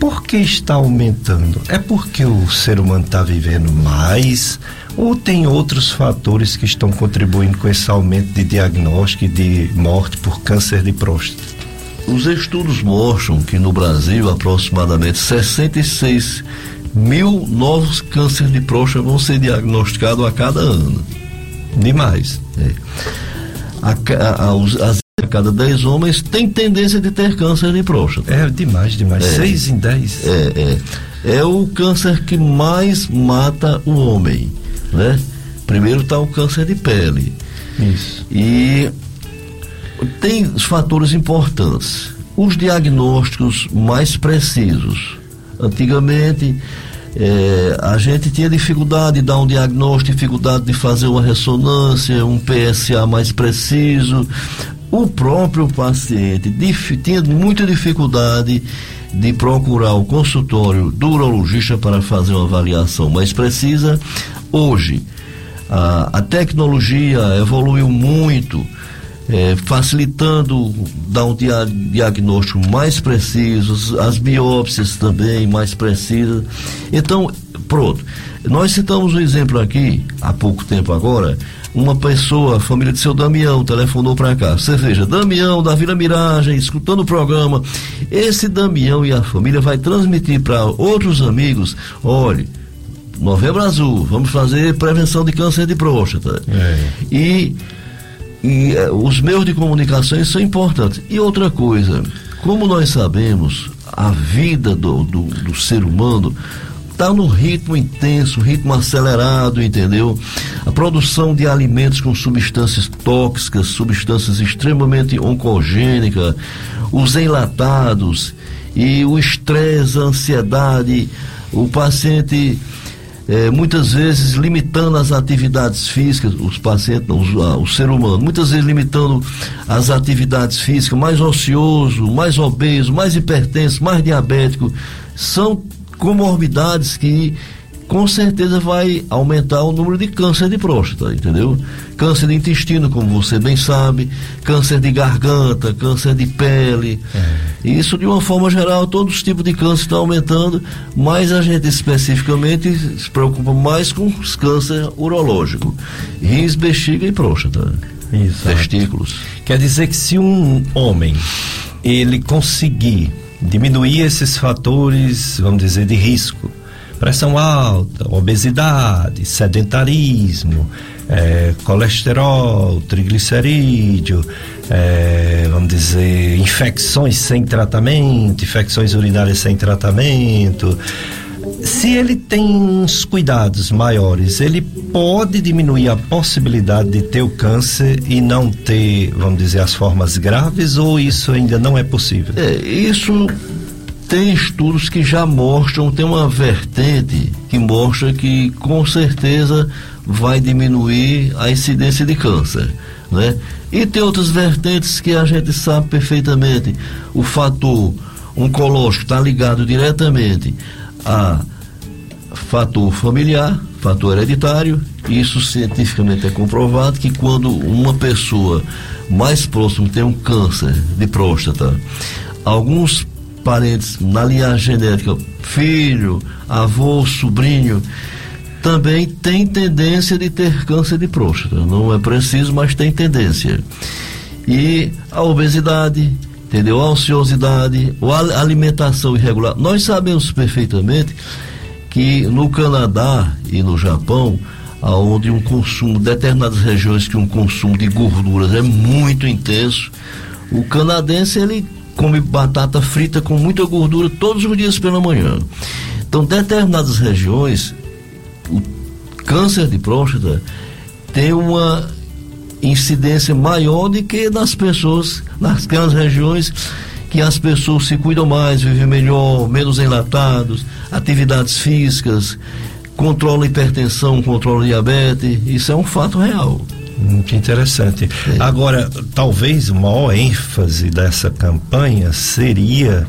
Por que está aumentando? É porque o ser humano está vivendo mais? Ou tem outros fatores que estão contribuindo com esse aumento de diagnóstico e de morte por câncer de próstata? Os estudos mostram que no Brasil aproximadamente 66 mil novos cânceres de próstata vão ser diagnosticados a cada ano. Demais. É. A, a, as, a cada 10 homens tem tendência de ter câncer de próstata. É demais, demais. É, 6 em 10. É, é. É o câncer que mais mata o homem né? Primeiro está o câncer de pele. Isso. E tem os fatores importantes. Os diagnósticos mais precisos. Antigamente, é, a gente tinha dificuldade de dar um diagnóstico, dificuldade de fazer uma ressonância, um PSA mais preciso. O próprio paciente dif, tinha muita dificuldade de procurar o consultório do urologista para fazer uma avaliação mais precisa. Hoje, a, a tecnologia evoluiu muito, é, facilitando dar um dia, diagnóstico mais preciso, as biópsias também mais precisas. Então, pronto. Nós citamos um exemplo aqui, há pouco tempo agora, uma pessoa, a família de seu Damião, telefonou para cá. Você veja, Damião da Vila Miragem, escutando o programa. Esse Damião e a família vai transmitir para outros amigos: olhe, Novembro Azul, vamos fazer prevenção de câncer de próstata. É. E, e é, os meios de comunicação são importantes. E outra coisa, como nós sabemos, a vida do, do, do ser humano está no ritmo intenso, ritmo acelerado, entendeu? A produção de alimentos com substâncias tóxicas, substâncias extremamente oncogênicas, os enlatados e o estresse, a ansiedade, o paciente é, muitas vezes limitando as atividades físicas, os pacientes, os, o ser humano, muitas vezes limitando as atividades físicas, mais ocioso, mais obeso, mais hipertenso, mais diabético, são comorbidades que com certeza vai aumentar o número de câncer de próstata, entendeu? Câncer de intestino, como você bem sabe, câncer de garganta, câncer de pele. É. Isso, de uma forma geral, todos os tipos de câncer estão aumentando, mas a gente especificamente se preocupa mais com os câncer urológico, rins, bexiga e próstata. Exato. Testículos. Quer dizer que se um homem ele conseguir diminuir esses fatores, vamos dizer, de risco. Pressão alta, obesidade, sedentarismo, é, colesterol, triglicerídeo, é, vamos dizer, infecções sem tratamento, infecções urinárias sem tratamento, se ele tem uns cuidados maiores, ele pode diminuir a possibilidade de ter o câncer e não ter, vamos dizer, as formas graves ou isso ainda não é possível? É, isso tem estudos que já mostram, tem uma vertente que mostra que com certeza vai diminuir a incidência de câncer, né? E tem outras vertentes que a gente sabe perfeitamente. O fator oncológico está ligado diretamente a fator familiar, fator hereditário. Isso cientificamente é comprovado que quando uma pessoa mais próxima tem um câncer de próstata, alguns parentes na linhagem genética, filho, avô, sobrinho, também tem tendência de ter câncer de próstata. Não é preciso, mas tem tendência. E a obesidade, entendeu? A ociosidade, a alimentação irregular. Nós sabemos perfeitamente que no Canadá e no Japão, aonde um consumo, determinadas regiões que um consumo de gorduras é muito intenso, o canadense ele come batata frita com muita gordura todos os dias pela manhã. Então, determinadas regiões, o câncer de próstata tem uma incidência maior do que nas pessoas, nasquelas regiões que as pessoas se cuidam mais, vivem melhor, menos enlatados, atividades físicas, controlam hipertensão, controlam diabetes, isso é um fato real. Muito interessante. É. Agora, talvez o maior ênfase dessa campanha seria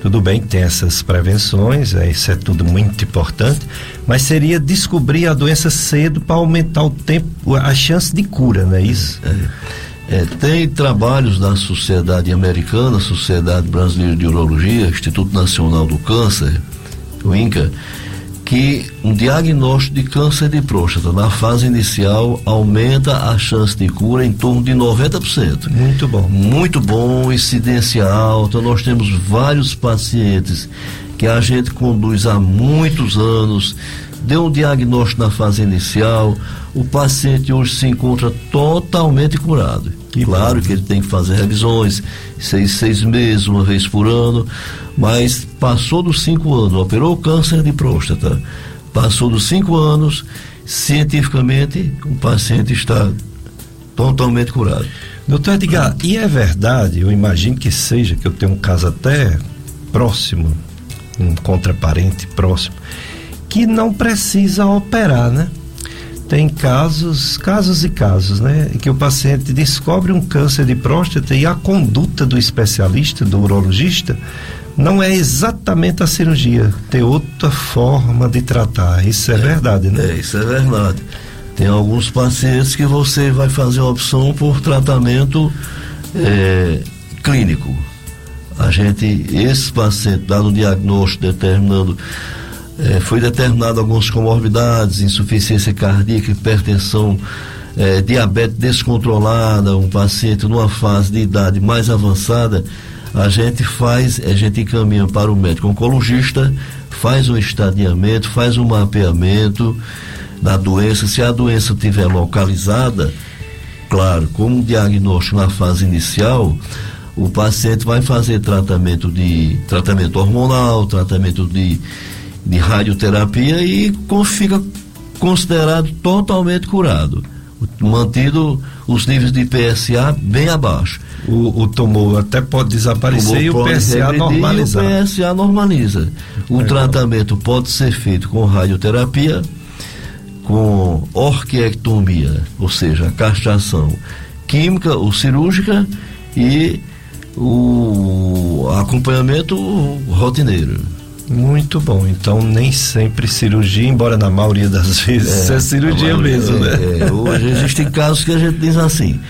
tudo bem, tem essas prevenções, é, isso é tudo muito importante, mas seria descobrir a doença cedo para aumentar o tempo, a chance de cura, não é isso? É. É, tem trabalhos da Sociedade Americana, Sociedade Brasileira de Urologia, Instituto Nacional do Câncer, o INCA, que um diagnóstico de câncer de próstata na fase inicial aumenta a chance de cura em torno de 90%. Muito bom. Muito bom, incidência alta. Nós temos vários pacientes que a gente conduz há muitos anos, deu um diagnóstico na fase inicial, o paciente hoje se encontra totalmente curado. Claro que ele tem que fazer revisões, seis, seis meses, uma vez por ano, mas passou dos cinco anos, operou câncer de próstata, passou dos cinco anos, cientificamente o paciente está totalmente curado. Doutor Edgar, e é verdade, eu imagino que seja, que eu tenho um caso até próximo, um contraparente próximo, que não precisa operar, né? tem casos, casos e casos, né? Em que o paciente descobre um câncer de próstata e a conduta do especialista, do urologista, não é exatamente a cirurgia, tem outra forma de tratar. Isso é, é verdade, né? É, isso é verdade. Tem alguns pacientes que você vai fazer opção por tratamento é, clínico. A gente, esse paciente, dado um diagnóstico determinando é, foi determinado algumas comorbidades, insuficiência cardíaca, hipertensão é, diabetes descontrolada, um paciente numa fase de idade mais avançada, a gente faz, a gente encaminha para o médico oncologista, faz um estadiamento, faz um mapeamento da doença. Se a doença estiver localizada, claro, com um diagnóstico na fase inicial, o paciente vai fazer tratamento de tratamento hormonal, tratamento de, de radioterapia e fica considerado totalmente curado, mantido os níveis de PSA bem abaixo. O, o tumor até pode desaparecer e o PSA normalizar. E o PSA normaliza. O tratamento pode ser feito com radioterapia, com orquiectomia, ou seja, castração química ou cirúrgica e o acompanhamento rotineiro. Muito bom. Então, nem sempre cirurgia, embora na maioria das vezes é, é cirurgia maioria, mesmo, né? É, hoje existem casos que a gente diz assim: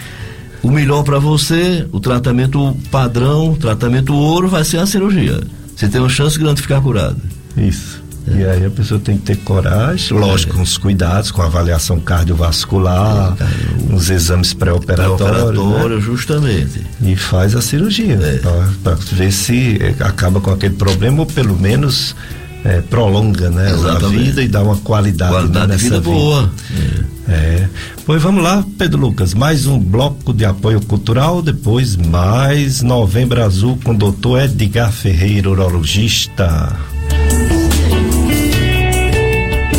o melhor para você, o tratamento padrão, tratamento ouro, vai ser a cirurgia. Você tem uma chance grande de ficar curado. Isso. E aí a pessoa tem que ter coragem, lógico, com os cuidados, com a avaliação cardiovascular, é, uns exames pré-operatórios. Pré né? justamente. E faz a cirurgia, é. para ver se eh, acaba com aquele problema ou pelo menos é, prolonga né, a vida e dá uma qualidade, qualidade né, nessa vida, vida. boa. É. é. Pois vamos lá, Pedro Lucas, mais um bloco de apoio cultural, depois mais Novembro Azul com o doutor Edgar Ferreira, urologista.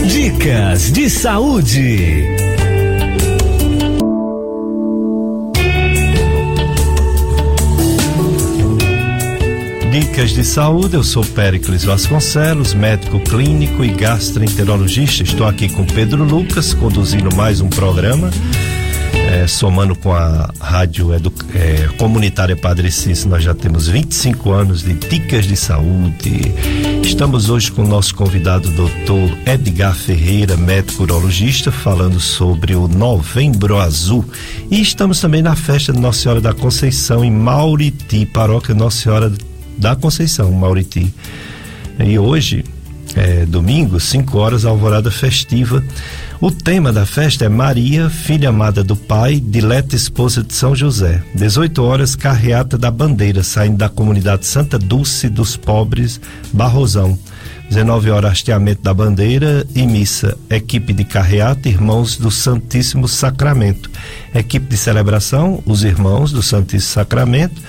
Dicas de saúde. Dicas de saúde, eu sou Péricles Vasconcelos, médico clínico e gastroenterologista. Estou aqui com Pedro Lucas, conduzindo mais um programa é, somando com a rádio edu, é, comunitária Padre Cícero, nós já temos 25 anos de dicas de saúde. Estamos hoje com o nosso convidado, doutor Edgar Ferreira, médico urologista, falando sobre o Novembro Azul. E estamos também na festa de Nossa Senhora da Conceição, em Mauriti, paróquia Nossa Senhora da Conceição, Mauriti. E hoje, é, domingo, 5 horas, alvorada festiva o tema da festa é Maria, filha amada do Pai, dileta esposa de São José. 18 horas, carreata da bandeira, saindo da comunidade Santa Dulce dos Pobres, Barrosão. 19 horas, hasteamento da bandeira e missa. Equipe de carreata, irmãos do Santíssimo Sacramento. Equipe de celebração, os irmãos do Santíssimo Sacramento.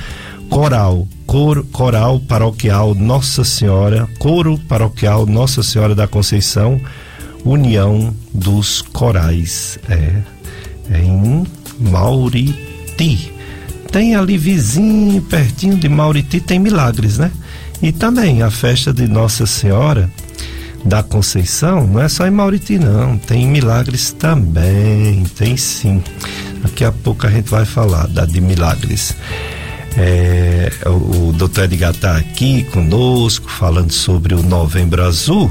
Coral, cor, coral paroquial Nossa Senhora, coro paroquial Nossa Senhora da Conceição União dos Corais. É, é em Mauriti. Tem ali vizinho, pertinho de Mauriti, tem milagres, né? E também a festa de Nossa Senhora da Conceição, não é só em Mauriti, não. Tem milagres também, tem sim. Daqui a pouco a gente vai falar da de milagres. É, o, o doutor Edgar está aqui conosco, falando sobre o Novembro Azul.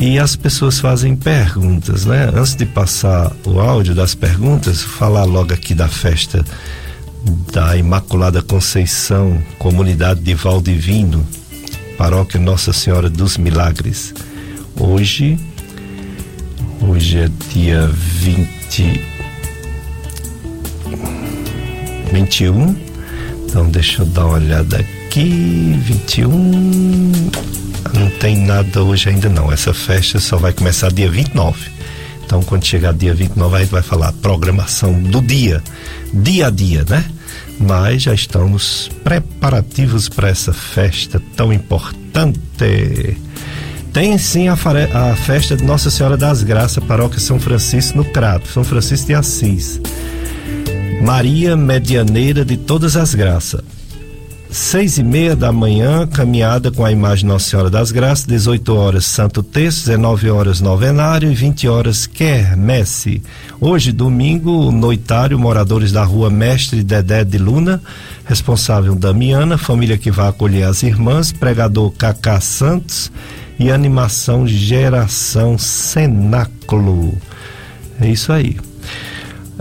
E as pessoas fazem perguntas, né? Antes de passar o áudio das perguntas, falar logo aqui da festa da Imaculada Conceição, comunidade de Valdivino, paróquia Nossa Senhora dos Milagres. Hoje, hoje é dia 20, 21. Então deixa eu dar uma olhada aqui. 21 não tem nada hoje ainda não. Essa festa só vai começar dia 29. Então, quando chegar dia 29, a gente vai falar programação do dia, dia a dia, né? Mas já estamos preparativos para essa festa tão importante. Tem sim a, a, festa de Nossa Senhora das Graças, paróquia São Francisco no Crato, São Francisco de Assis. Maria Medianeira de Todas as Graças seis e meia da manhã, caminhada com a imagem Nossa Senhora das Graças, 18 horas Santo Texto, 19 horas Novenário e 20 horas Quermesse. Hoje, domingo, noitário, moradores da rua Mestre Dedé de Luna, responsável Damiana, família que vai acolher as irmãs, pregador Cacá Santos e animação Geração Cenáculo. É isso aí.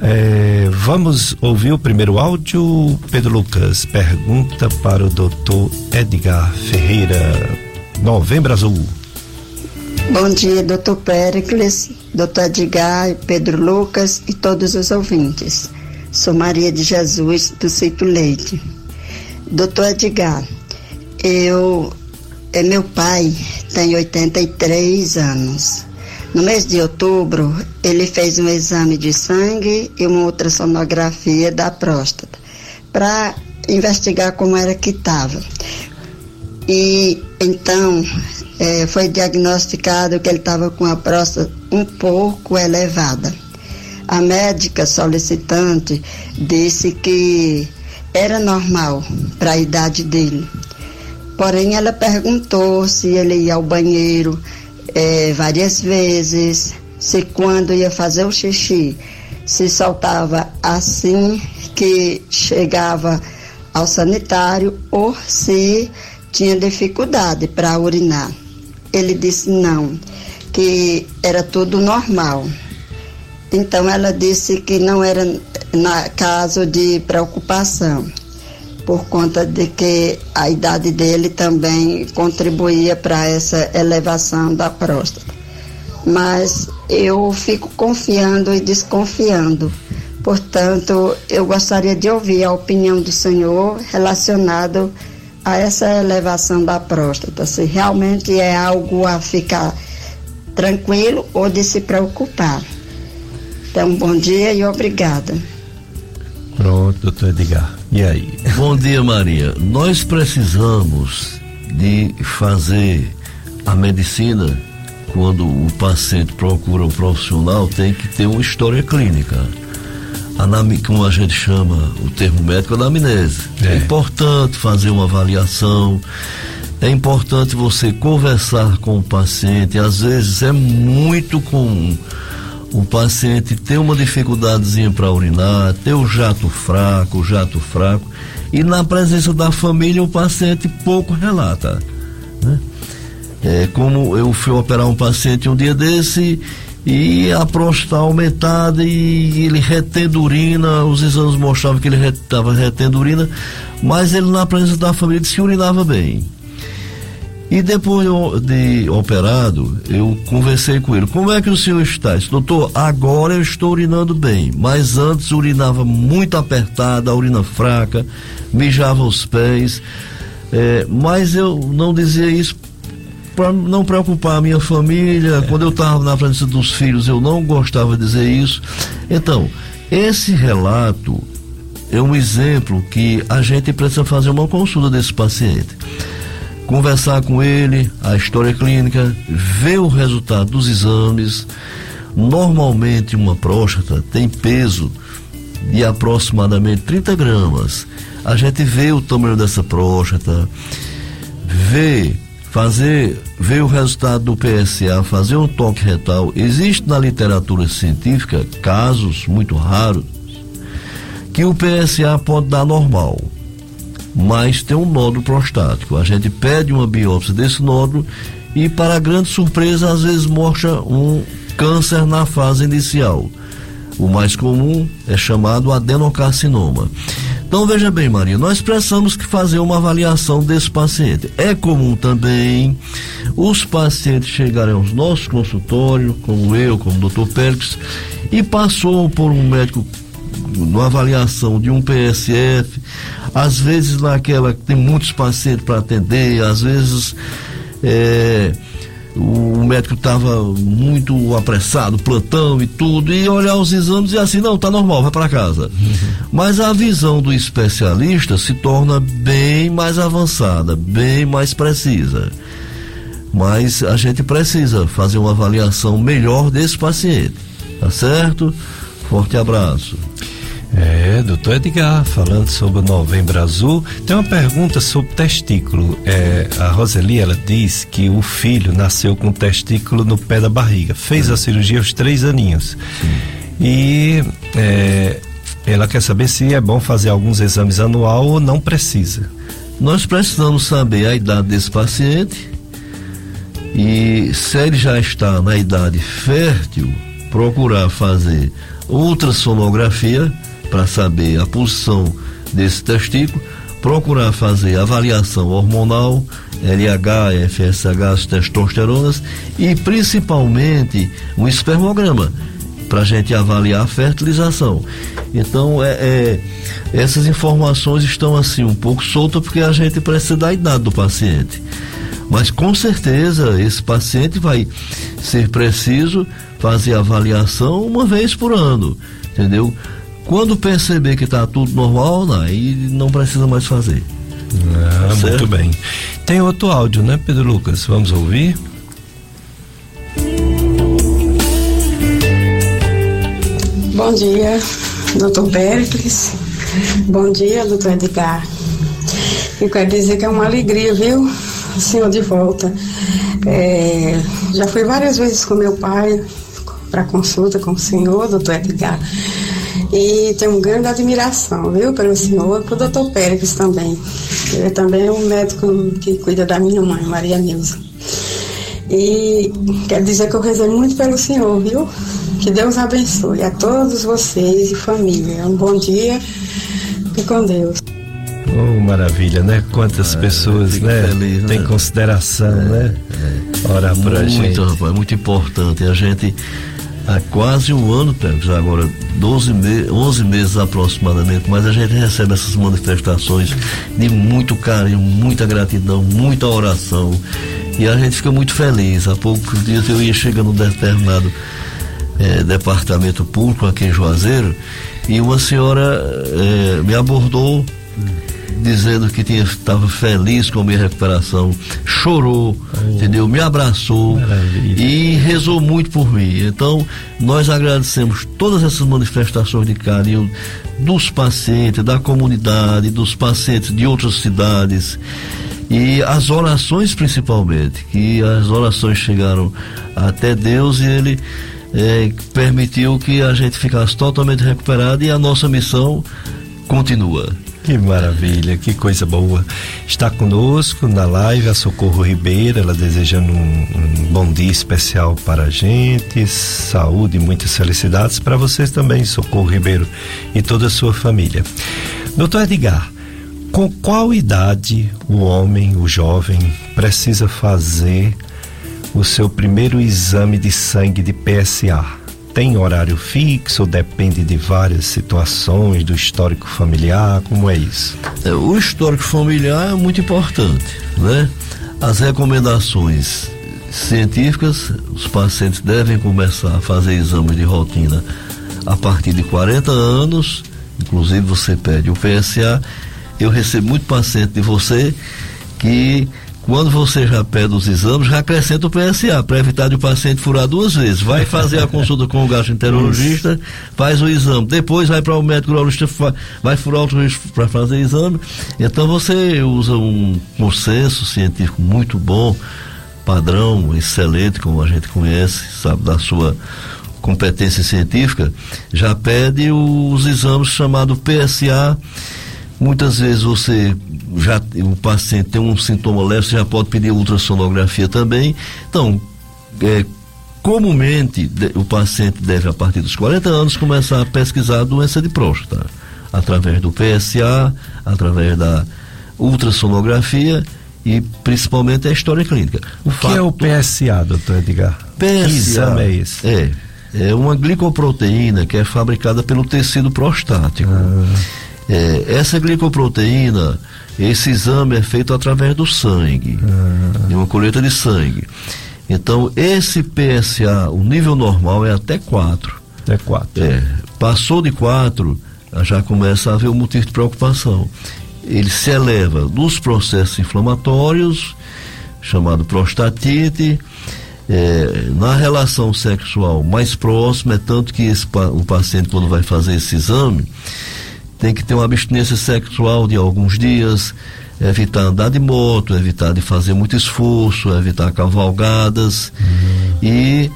É, vamos ouvir o primeiro áudio. Pedro Lucas pergunta para o doutor Edgar Ferreira, Novembro Azul. Bom dia, doutor Péricles. doutor Edgar, Pedro Lucas e todos os ouvintes. Sou Maria de Jesus, do Cito Leite. Doutor Edgar, eu. É, meu pai tem 83 anos. No mês de outubro, ele fez um exame de sangue e uma ultrassonografia da próstata para investigar como era que estava. E então é, foi diagnosticado que ele estava com a próstata um pouco elevada. A médica solicitante disse que era normal para a idade dele. Porém, ela perguntou se ele ia ao banheiro é, várias vezes, se quando ia fazer o xixi, se soltava assim que chegava ao sanitário ou se tinha dificuldade para urinar. Ele disse não, que era tudo normal. Então ela disse que não era na, caso de preocupação, por conta de que a idade dele também contribuía para essa elevação da próstata. Mas eu fico confiando e desconfiando. Portanto, eu gostaria de ouvir a opinião do senhor relacionado a essa elevação da próstata, se realmente é algo a ficar tranquilo ou de se preocupar. Então, bom dia e obrigada. Pronto, doutor Edgar. E aí? Bom dia, Maria. Nós precisamos de fazer a medicina quando o paciente procura um profissional, tem que ter uma história clínica. Anam, como a gente chama o termo médico, anamnese. É. é importante fazer uma avaliação. É importante você conversar com o paciente. Às vezes é muito comum o paciente ter uma dificuldadezinha para urinar, ter o jato fraco, o jato fraco, e na presença da família o paciente pouco relata. Né? É, como eu fui operar um paciente um dia desse e a próstata aumentada e ele retendo urina, os exames mostravam que ele estava retendo urina, mas ele na presença da família disse que urinava bem. E depois de operado, eu conversei com ele. Como é que o senhor está? Disse, doutor, agora eu estou urinando bem, mas antes urinava muito apertada, a urina fraca, mijava os pés. É, mas eu não dizia isso para não preocupar a minha família. É. Quando eu estava na frente dos filhos, eu não gostava de dizer isso. Então, esse relato é um exemplo que a gente precisa fazer uma consulta desse paciente conversar com ele, a história clínica, ver o resultado dos exames. Normalmente, uma próstata tem peso de aproximadamente 30 gramas. A gente vê o tamanho dessa próstata, vê, fazer, ver o resultado do PSA, fazer um toque retal. Existe na literatura científica casos muito raros que o PSA pode dar normal mas tem um nódulo prostático. A gente pede uma biópsia desse nódulo e, para grande surpresa, às vezes mostra um câncer na fase inicial. O mais comum é chamado adenocarcinoma. Então veja bem, Maria, nós precisamos que fazer uma avaliação desse paciente. É comum também os pacientes chegarem aos nossos consultórios, como eu, como o Dr. Pérez, e passou por um médico numa avaliação de um PSF, às vezes naquela que tem muitos pacientes para atender, às vezes é, o médico estava muito apressado, plantão e tudo, e olhar os exames e assim, não, tá normal, vai para casa. Uhum. Mas a visão do especialista se torna bem mais avançada, bem mais precisa. Mas a gente precisa fazer uma avaliação melhor desse paciente, tá certo? Forte abraço. É, doutor Edgar, falando sobre o Novembro Azul, tem uma pergunta sobre testículo. É, a Roseli, ela diz que o filho nasceu com testículo no pé da barriga, fez a cirurgia aos três aninhos. Sim. E é, ela quer saber se é bom fazer alguns exames anual ou não precisa. Nós precisamos saber a idade desse paciente e se ele já está na idade fértil, procurar fazer ultrassonografia para saber a posição desse testículo, procurar fazer avaliação hormonal, LH, FSH, testosteronas e principalmente um espermograma para a gente avaliar a fertilização. Então, é, é, essas informações estão assim um pouco soltas porque a gente precisa da idade do paciente. Mas com certeza esse paciente vai ser preciso fazer avaliação uma vez por ano, entendeu? Quando perceber que está tudo normal, aí não precisa mais fazer. Ah, muito bem. Tem outro áudio, né, Pedro Lucas? Vamos ouvir? Bom dia, doutor Péricles. Bom dia, doutor Edgar. Eu quero dizer que é uma alegria, viu? O senhor de volta. É, já fui várias vezes com meu pai para consulta com o senhor, doutor Edgar. E tenho uma grande admiração, viu, pelo senhor e pelo doutor Pérez também. Ele também é um médico que cuida da minha mãe, Maria Nilza. E quero dizer que eu rezei muito pelo senhor, viu? Que Deus abençoe a todos vocês e família. Um bom dia. Fique com Deus. Oh, maravilha, né? Quantas é, pessoas, né? Feliz, né? Tem consideração, é, né? É. Orar pra muito, gente. Rapaz, muito importante. A gente há quase um ano, já agora 12 me 11 meses aproximadamente, mas a gente recebe essas manifestações de muito carinho, muita gratidão, muita oração. E a gente fica muito feliz. Há poucos dias eu ia chegando num determinado é, departamento público aqui em Juazeiro e uma senhora é, me abordou dizendo que estava feliz com a minha recuperação, chorou, oh, entendeu? Me abraçou maravilha. e rezou muito por mim. Então, nós agradecemos todas essas manifestações de carinho dos pacientes, da comunidade, dos pacientes de outras cidades e as orações principalmente, que as orações chegaram até Deus e ele é, permitiu que a gente ficasse totalmente recuperado e a nossa missão continua. Que maravilha, que coisa boa. Está conosco na live a Socorro Ribeiro, ela desejando um, um bom dia especial para a gente, saúde e muitas felicidades para vocês também, Socorro Ribeiro e toda a sua família. Doutor Edgar, com qual idade o homem, o jovem, precisa fazer o seu primeiro exame de sangue de PSA? Tem horário fixo, depende de várias situações, do histórico familiar, como é isso? É, o histórico familiar é muito importante, né? As recomendações científicas, os pacientes devem começar a fazer exames de rotina a partir de 40 anos, inclusive você pede o PSA. Eu recebo muito paciente de você que quando você já pede os exames, já acrescenta o PSA, para evitar de o paciente furar duas vezes. Vai fazer a consulta com o gastroenterologista, faz o exame, depois vai para o médico urologista, vai furar outro para fazer o exame. Então você usa um consenso científico muito bom, padrão, excelente, como a gente conhece, sabe, da sua competência científica, já pede os exames chamados PSA. Muitas vezes você já o paciente tem um sintoma leve, você já pode pedir ultrassonografia também. Então, é, comumente de, o paciente deve, a partir dos 40 anos, começar a pesquisar a doença de próstata, através do PSA, através da ultrassonografia e principalmente a história clínica. O, o que é o PSA, doutor Edgar? PSA que exame é esse? É, é uma glicoproteína que é fabricada pelo tecido prostático. Ah. É, essa glicoproteína esse exame é feito através do sangue, ah. de uma colheita de sangue. Então, esse PSA, o nível normal é até 4. Até 4. É. Passou de 4, já começa a haver um motivo de preocupação. Ele se eleva nos processos inflamatórios, chamado prostatite, é, na relação sexual mais próxima, é tanto que esse, o paciente, quando vai fazer esse exame, tem que ter uma abstinência sexual de alguns dias, evitar andar de moto, evitar de fazer muito esforço, evitar cavalgadas uhum. e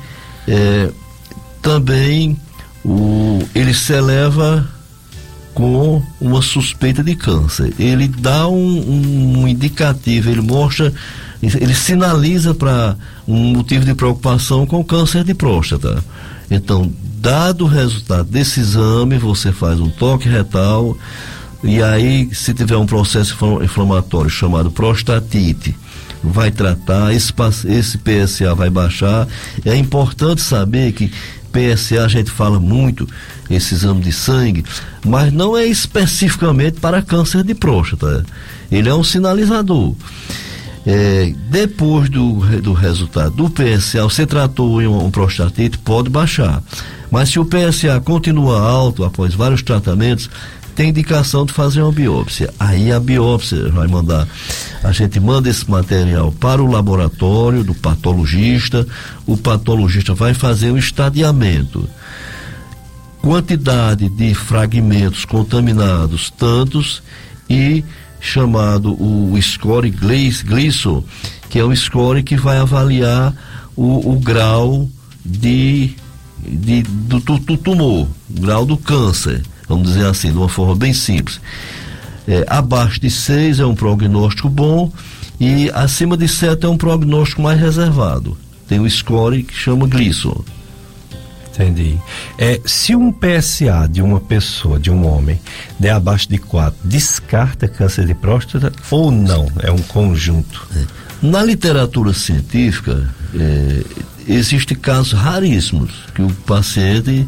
é, também o, ele se eleva com uma suspeita de câncer. Ele dá um, um indicativo, ele mostra, ele sinaliza para um motivo de preocupação com câncer de próstata. Então, dado o resultado desse exame, você faz um toque retal E aí, se tiver um processo inflamatório chamado prostatite, vai tratar, esse, esse PSA vai baixar. É importante saber que PSA a gente fala muito, esse exame de sangue, mas não é especificamente para câncer de próstata. Ele é um sinalizador. É, depois do, do resultado do PSA, você tratou em um, um prostatite, pode baixar. Mas se o PSA continua alto após vários tratamentos, tem indicação de fazer uma biópsia. Aí a biópsia vai mandar, a gente manda esse material para o laboratório do patologista, o patologista vai fazer o estadiamento. Quantidade de fragmentos contaminados, tantos, e chamado o score Gleason, que é o score que vai avaliar o, o grau de, de do, do, tumor, grau do câncer vamos dizer assim, de uma forma bem simples. É, abaixo de 6 é um prognóstico bom e acima de 7 é um prognóstico mais reservado. Tem o score que chama Gleason. Entendi. É, se um PSA de uma pessoa, de um homem, der abaixo de 4, descarta câncer de próstata ou não? É um conjunto. É. Na literatura científica, é, existem casos raríssimos que o paciente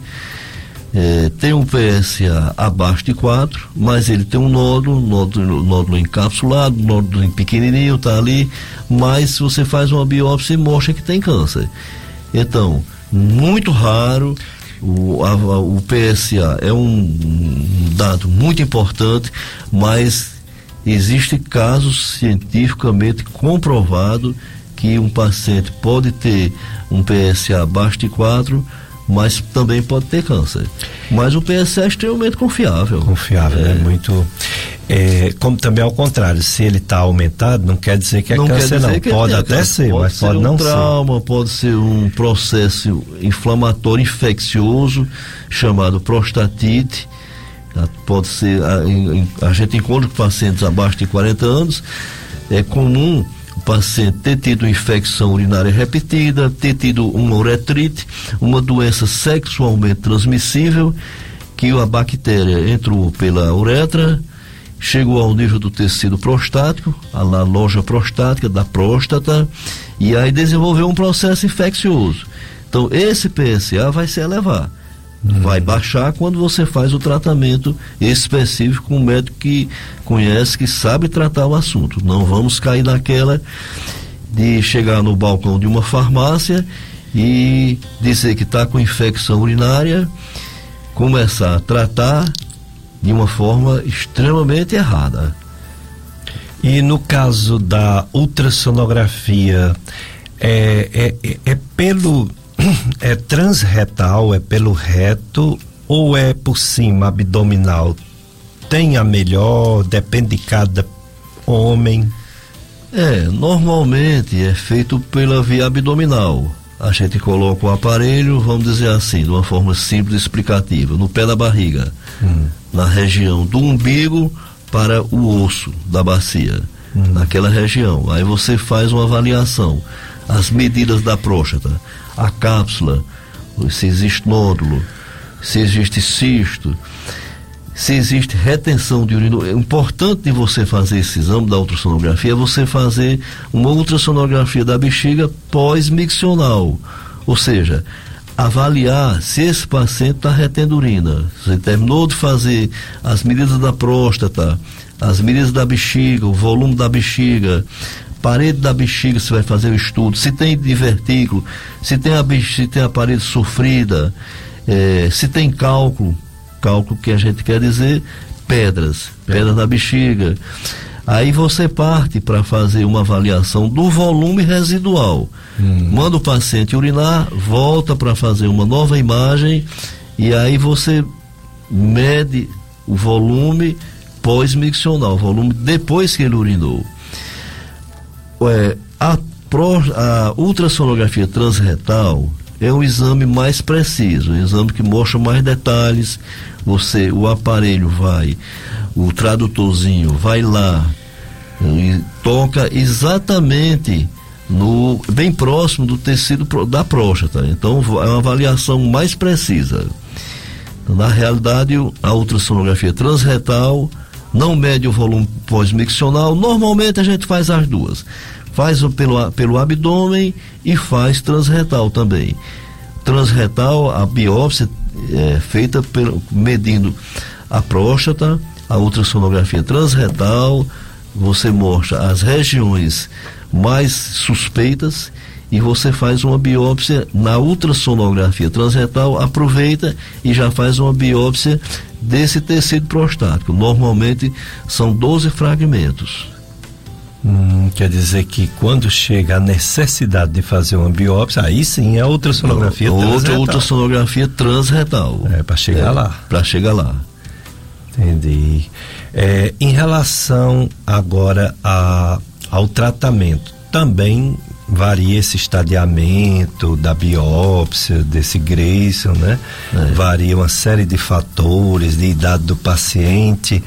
é, tem um PSA abaixo de 4, mas ele tem um nódulo, nódulo, nódulo encapsulado, nódulo pequenininho, tá ali, mas se você faz uma biópsia mostra que tem câncer. Então, muito raro, o, a, o PSA é um, um dado muito importante, mas existe casos cientificamente comprovado que um paciente pode ter um PSA abaixo de 4 mas também pode ter câncer. Mas o PSA é extremamente confiável. Confiável, né? é. né? Muito. É, como também ao contrário, se ele está aumentado, não quer dizer que é não câncer, não. Pode até ser, pode mas ser pode um não trauma, ser. Pode ser um processo inflamatório infeccioso chamado prostatite. Pode ser, a, a gente encontra com pacientes abaixo de 40 anos, é comum paciente ter tido infecção urinária repetida, ter tido uma uretrite, uma doença sexualmente transmissível, que a bactéria entrou pela uretra, chegou ao nível do tecido prostático, a loja prostática da próstata, e aí desenvolveu um processo infeccioso. Então, esse PSA vai se elevar. Uhum. Vai baixar quando você faz o tratamento específico com um médico que conhece, que sabe tratar o assunto. Não vamos cair naquela de chegar no balcão de uma farmácia e dizer que está com infecção urinária, começar a tratar de uma forma extremamente errada. E no caso da ultrassonografia, é, é, é pelo é transretal, é pelo reto ou é por cima, abdominal? Tem a melhor, depende de cada homem. É, normalmente é feito pela via abdominal. A gente coloca o aparelho, vamos dizer assim, de uma forma simples e explicativa, no pé da barriga, hum. na região do umbigo para o osso da bacia, hum. naquela região. Aí você faz uma avaliação, as medidas da próstata a cápsula, se existe nódulo, se existe cisto, se existe retenção de urina. É importante de você fazer esse exame da ultrassonografia é você fazer uma ultrassonografia da bexiga pós-miccional. Ou seja, avaliar se esse paciente está retendo urina. Você terminou de fazer as medidas da próstata, as medidas da bexiga, o volume da bexiga, parede da bexiga você vai fazer o estudo, se tem divertículo, se tem a, se tem a parede sofrida, é, se tem cálculo, cálculo que a gente quer dizer pedras, pedras da bexiga. Aí você parte para fazer uma avaliação do volume residual. Hum. Manda o paciente urinar, volta para fazer uma nova imagem e aí você mede o volume pós-miccional, o volume depois que ele urinou é, a, pro, a ultrassonografia transretal é um exame mais preciso, um exame que mostra mais detalhes. Você, o aparelho vai, o tradutorzinho vai lá e toca exatamente no bem próximo do tecido da próstata. Então é uma avaliação mais precisa. Então, na realidade, a ultrassonografia transretal não mede o volume pós-miccional. Normalmente a gente faz as duas. Faz pelo, pelo abdômen e faz transretal também. Transretal, a biópsia é feita pelo, medindo a próstata, a ultrassonografia transretal, você mostra as regiões mais suspeitas e você faz uma biópsia na ultrassonografia transretal, aproveita e já faz uma biópsia desse tecido prostático. Normalmente são 12 fragmentos. Hum, quer dizer que quando chega a necessidade de fazer uma biópsia, aí sim é ultrassonografia Outra transretal. ultrassonografia transretal. É, para chegar é, lá. Para chegar lá. Entendi. É, em relação agora a, ao tratamento, também varia esse estadiamento da biópsia, desse Grayson, né? É. Varia uma série de fatores, de idade do paciente.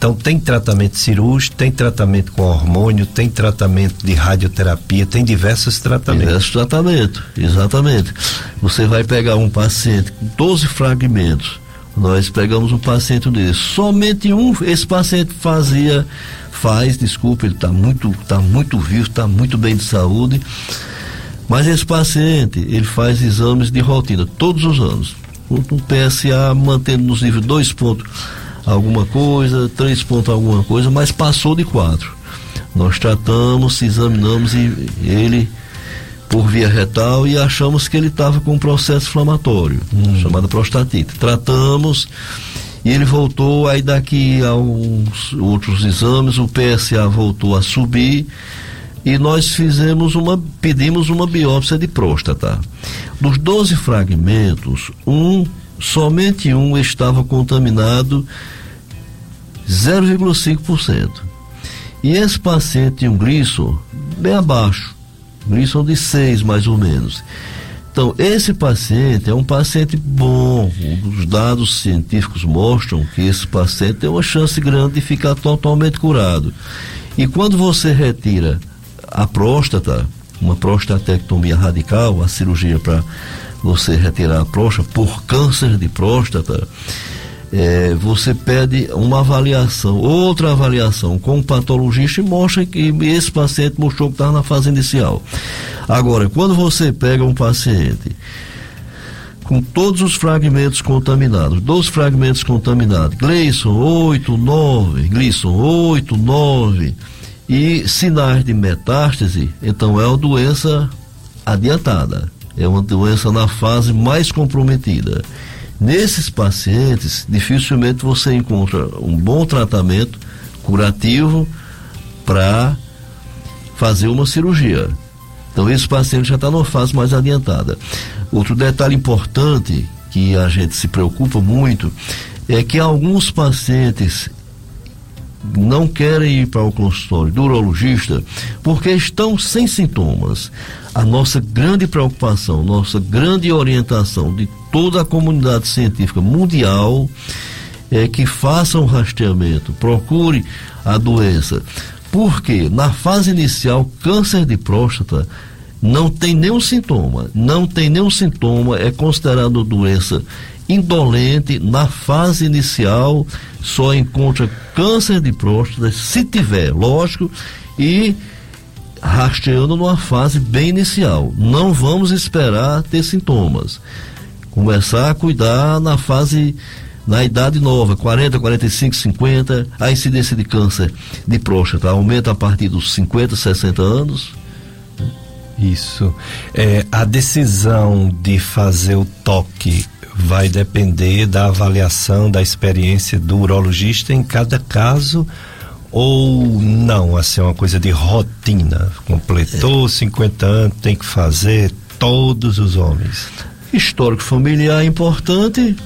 Então tem tratamento cirúrgico, tem tratamento com hormônio, tem tratamento de radioterapia, tem diversos tratamentos. Diversos tratamentos, exatamente. Você vai pegar um paciente com 12 fragmentos. Nós pegamos um paciente desse. Somente um, esse paciente fazia faz, desculpa, ele está muito, tá muito vivo, está muito bem de saúde. Mas esse paciente, ele faz exames de rotina todos os anos. Um PSA mantendo nos níveis 2 pontos alguma coisa, 3 pontos alguma coisa, mas passou de 4. Nós tratamos, examinamos e ele por via retal e achamos que ele estava com um processo inflamatório, hum. chamado prostatite. Tratamos e ele voltou, aí daqui a uns outros exames, o PSA voltou a subir e nós fizemos uma, pedimos uma biópsia de próstata. Dos 12 fragmentos, um, somente um estava contaminado 0,5%. E esse paciente tinha um Glisson bem abaixo, Glisson de 6 mais ou menos. Então, esse paciente é um paciente bom. Os dados científicos mostram que esse paciente tem uma chance grande de ficar totalmente curado. E quando você retira a próstata, uma prostatectomia radical, a cirurgia para você retirar a próstata por câncer de próstata, é, você pede uma avaliação, outra avaliação com o patologista e mostra que esse paciente mostrou que estava na fase inicial. Agora, quando você pega um paciente com todos os fragmentos contaminados, dois fragmentos contaminados, Gleison 8, 9, Gleison 8, 9, e sinais de metástase, então é uma doença adiantada, é uma doença na fase mais comprometida. Nesses pacientes, dificilmente você encontra um bom tratamento curativo para fazer uma cirurgia. Então, esse paciente já está numa fase mais adiantada. Outro detalhe importante que a gente se preocupa muito é que alguns pacientes não querem ir para o consultório do urologista porque estão sem sintomas. A nossa grande preocupação, nossa grande orientação de toda a comunidade científica mundial é que faça um rastreamento, procure a doença. Porque na fase inicial, câncer de próstata não tem nenhum sintoma, não tem nenhum sintoma, é considerado doença indolente na fase inicial, só encontra câncer de próstata se tiver, lógico, e rastreando numa fase bem inicial. Não vamos esperar ter sintomas. Começar a cuidar na fase na idade nova, 40, 45, 50, a incidência de câncer de próstata aumenta a partir dos 50, 60 anos. Isso. É, a decisão de fazer o toque vai depender da avaliação da experiência do urologista em cada caso ou não, assim, é uma coisa de rotina. Completou é. 50 anos, tem que fazer todos os homens. Histórico familiar importante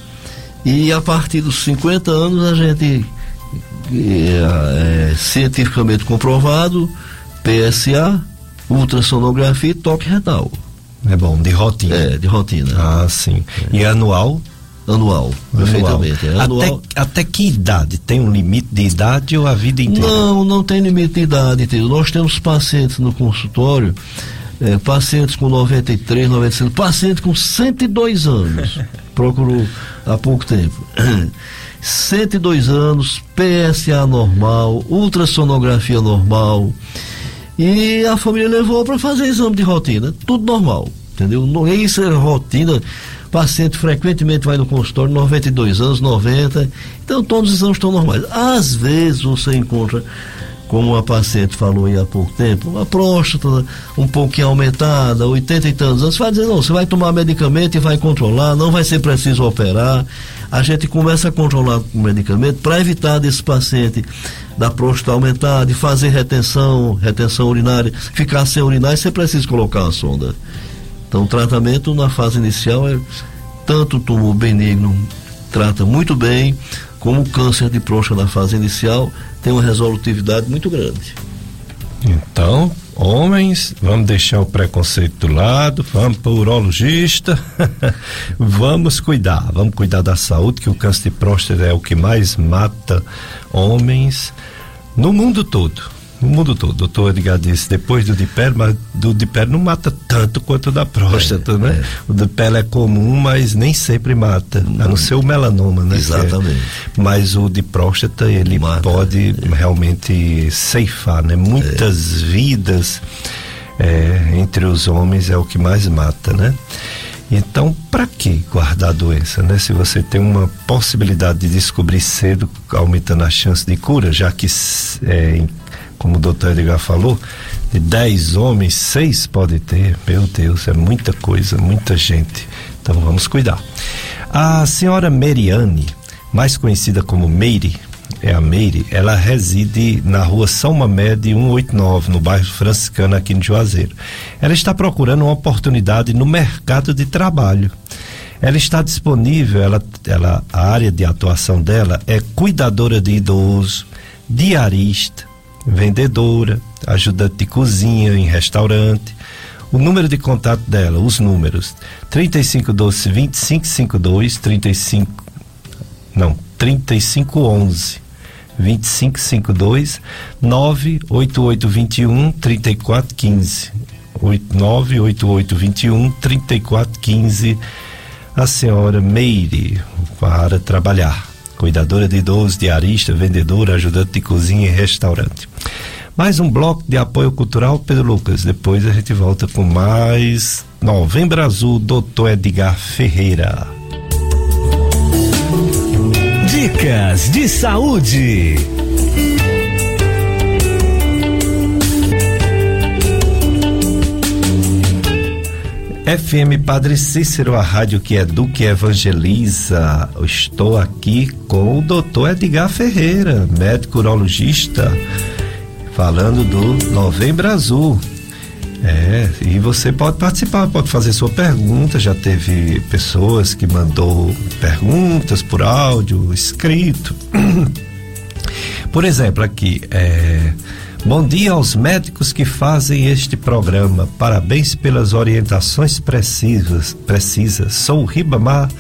e a partir dos 50 anos a gente é, é cientificamente comprovado PSA, ultrassonografia e toque retal. É bom, de rotina. É, de rotina. Ah, sim. É. E anual? Anual, perfeitamente. É anual. Até, até que idade? Tem um limite de idade ou a vida inteira? Não, não tem limite de idade. Nós temos pacientes no consultório, é, pacientes com 93, 95, paciente com 102 anos. Procurou há pouco tempo. 102 anos, PSA normal, ultrassonografia normal. E a família levou para fazer exame de rotina, tudo normal, entendeu? Não, isso é rotina. Paciente frequentemente vai no consultório, 92 anos, 90. Então todos os exames estão normais. Às vezes você encontra como a paciente falou aí há pouco tempo, a próstata um pouquinho aumentada, 80 e tantos anos, vai dizer, não, você vai tomar medicamento e vai controlar, não vai ser preciso operar. A gente começa a controlar com medicamento para evitar desse paciente da próstata aumentar, de fazer retenção, retenção urinária, ficar sem urinar e ser preciso colocar uma sonda. Então o tratamento na fase inicial é tanto o tumor benigno trata muito bem, como o câncer de próstata na fase inicial tem uma resolutividade muito grande. Então, homens, vamos deixar o preconceito do lado, vamos para o urologista, vamos cuidar, vamos cuidar da saúde, que o câncer de próstata é o que mais mata homens no mundo todo no mundo todo. O doutor Edgar disse, depois do dipelo, mas do dipelo não mata tanto quanto o da próstata, é, né? É. O dipelo é comum, mas nem sempre mata, não. a não ser o melanoma, né? Exatamente. É, mas o de próstata, ele mata, pode é. realmente ceifar, né? Muitas é. vidas é, entre os homens é o que mais mata, né? Então, para que guardar a doença, né? Se você tem uma possibilidade de descobrir cedo, aumentando a chance de cura, já que é, como o doutor Edgar falou, de 10 homens, seis pode ter. Meu Deus, é muita coisa, muita gente. Então vamos cuidar. A senhora Meriane, mais conhecida como Meire, é a Meire, ela reside na rua São Mamed 189, no bairro franciscano aqui no Juazeiro. Ela está procurando uma oportunidade no mercado de trabalho. Ela está disponível, ela, ela, a área de atuação dela é cuidadora de idoso, diarista, vendedora, ajudante de cozinha em restaurante. O número de contato dela, os números: 3512 2552 35 não, 3511 2552 98821 3415 98821 3415 a senhora Meire para trabalhar cuidadora de idosos, diarista, vendedora, ajudante de cozinha e restaurante. Mais um bloco de apoio cultural, Pedro Lucas. Depois a gente volta com mais Novembro Azul, Doutor Edgar Ferreira. Dicas de saúde. FM Padre Cícero, a rádio que educa e evangeliza. estou aqui com o doutor Edgar Ferreira, médico urologista, falando do Novembro Azul. É, e você pode participar, pode fazer sua pergunta. Já teve pessoas que mandou perguntas por áudio, escrito. Por exemplo, aqui, é, Bom dia aos médicos que fazem este programa. Parabéns pelas orientações precisas. precisas. Sou Ribamar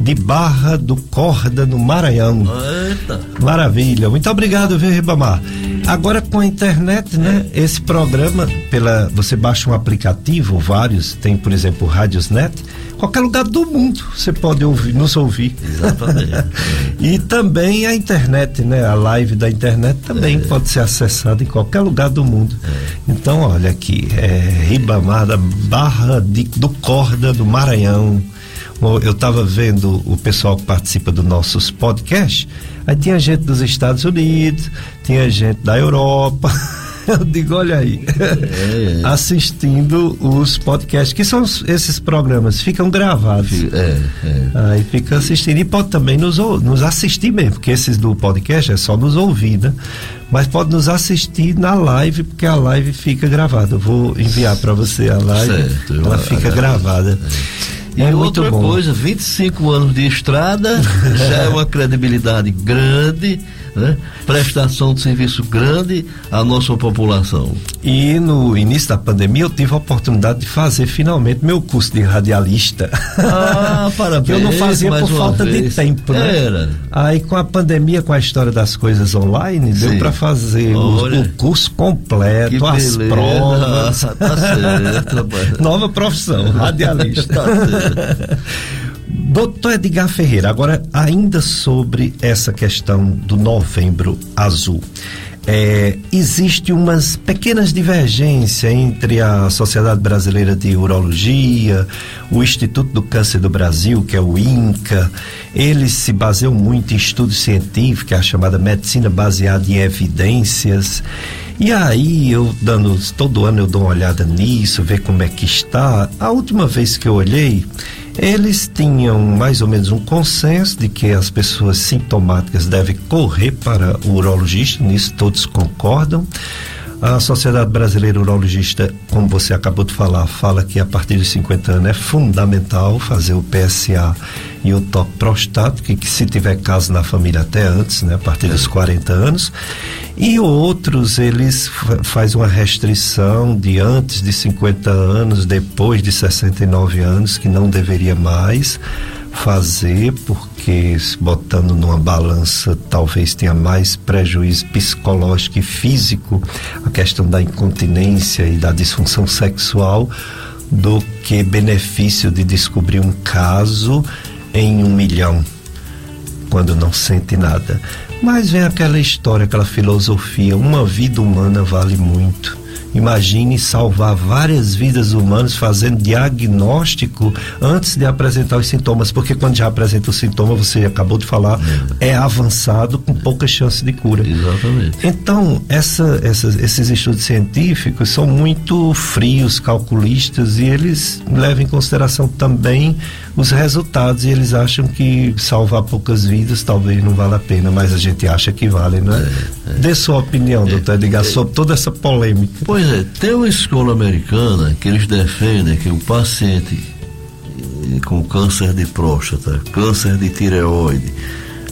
de Barra do Corda, no Maranhão. Eita. Maravilha. Muito obrigado, viu, Ribamar? Agora com a internet, né? Esse programa, pela, você baixa um aplicativo, vários, tem, por exemplo, o Radiosnet qualquer lugar do mundo você pode ouvir, nos ouvir. Exatamente. e também a internet, né? A live da internet também é. pode ser acessada em qualquer lugar do mundo. É. Então, olha aqui, é Ribamar da Barra de, do Corda do Maranhão. Eu estava vendo o pessoal que participa dos nossos podcasts, aí tinha gente dos Estados Unidos, tinha gente da Europa. Eu digo, olha aí, é, é. assistindo os podcasts, que são esses programas, ficam gravados. É, é. Aí fica assistindo. E pode também nos, nos assistir mesmo, porque esses do podcast é só nos ouvir, né? Mas pode nos assistir na live, porque a live fica gravada. Eu vou enviar para você a live, certo, ela fica gravada. E é outra coisa, 25 anos de estrada já é uma credibilidade grande né? prestação de serviço grande à nossa população. E no início da pandemia eu tive a oportunidade de fazer finalmente meu curso de radialista. Ah, parabéns. eu não fazia por falta vez. de tempo, né? Era. Aí com a pandemia, com a história das coisas online, Sim. deu para fazer o, o, curso completo, as provas. Ah, tá certo, Nova profissão, radialista. tá certo. Doutor Edgar Ferreira, agora ainda sobre essa questão do novembro azul. É, existe umas pequenas divergências entre a Sociedade Brasileira de Urologia, o Instituto do Câncer do Brasil, que é o INCA, eles se baseiam muito em estudos científicos, a chamada medicina baseada em evidências. E aí eu dando todo ano eu dou uma olhada nisso, ver como é que está. A última vez que eu olhei, eles tinham mais ou menos um consenso de que as pessoas sintomáticas devem correr para o urologista, nisso todos concordam. A Sociedade Brasileira Urologista, como você acabou de falar, fala que a partir dos 50 anos é fundamental fazer o PSA e o toque prostático, que se tiver caso na família até antes, né, a partir dos 40 anos. E outros, eles faz uma restrição de antes de 50 anos, depois de 69 anos, que não deveria mais fazer, porque botando numa balança talvez tenha mais prejuízo psicológico e físico a questão da incontinência e da disfunção sexual do que benefício de descobrir um caso em um milhão quando não sente nada. Mas vem aquela história, aquela filosofia, uma vida humana vale muito. Imagine salvar várias vidas humanas fazendo diagnóstico antes de apresentar os sintomas, porque quando já apresenta o sintoma, você acabou de falar, é, é avançado com pouca chance de cura. Exatamente. Então, essa, esses estudos científicos são muito frios, calculistas, e eles levam em consideração também os resultados, e eles acham que salvar poucas vidas talvez não vale a pena, mas a gente acha que vale, não é? é, é. Dê sua opinião, é, doutor Edgar, é. sobre toda essa polêmica. Pois é, tem uma escola americana que eles defendem que o paciente com câncer de próstata, câncer de tireoide,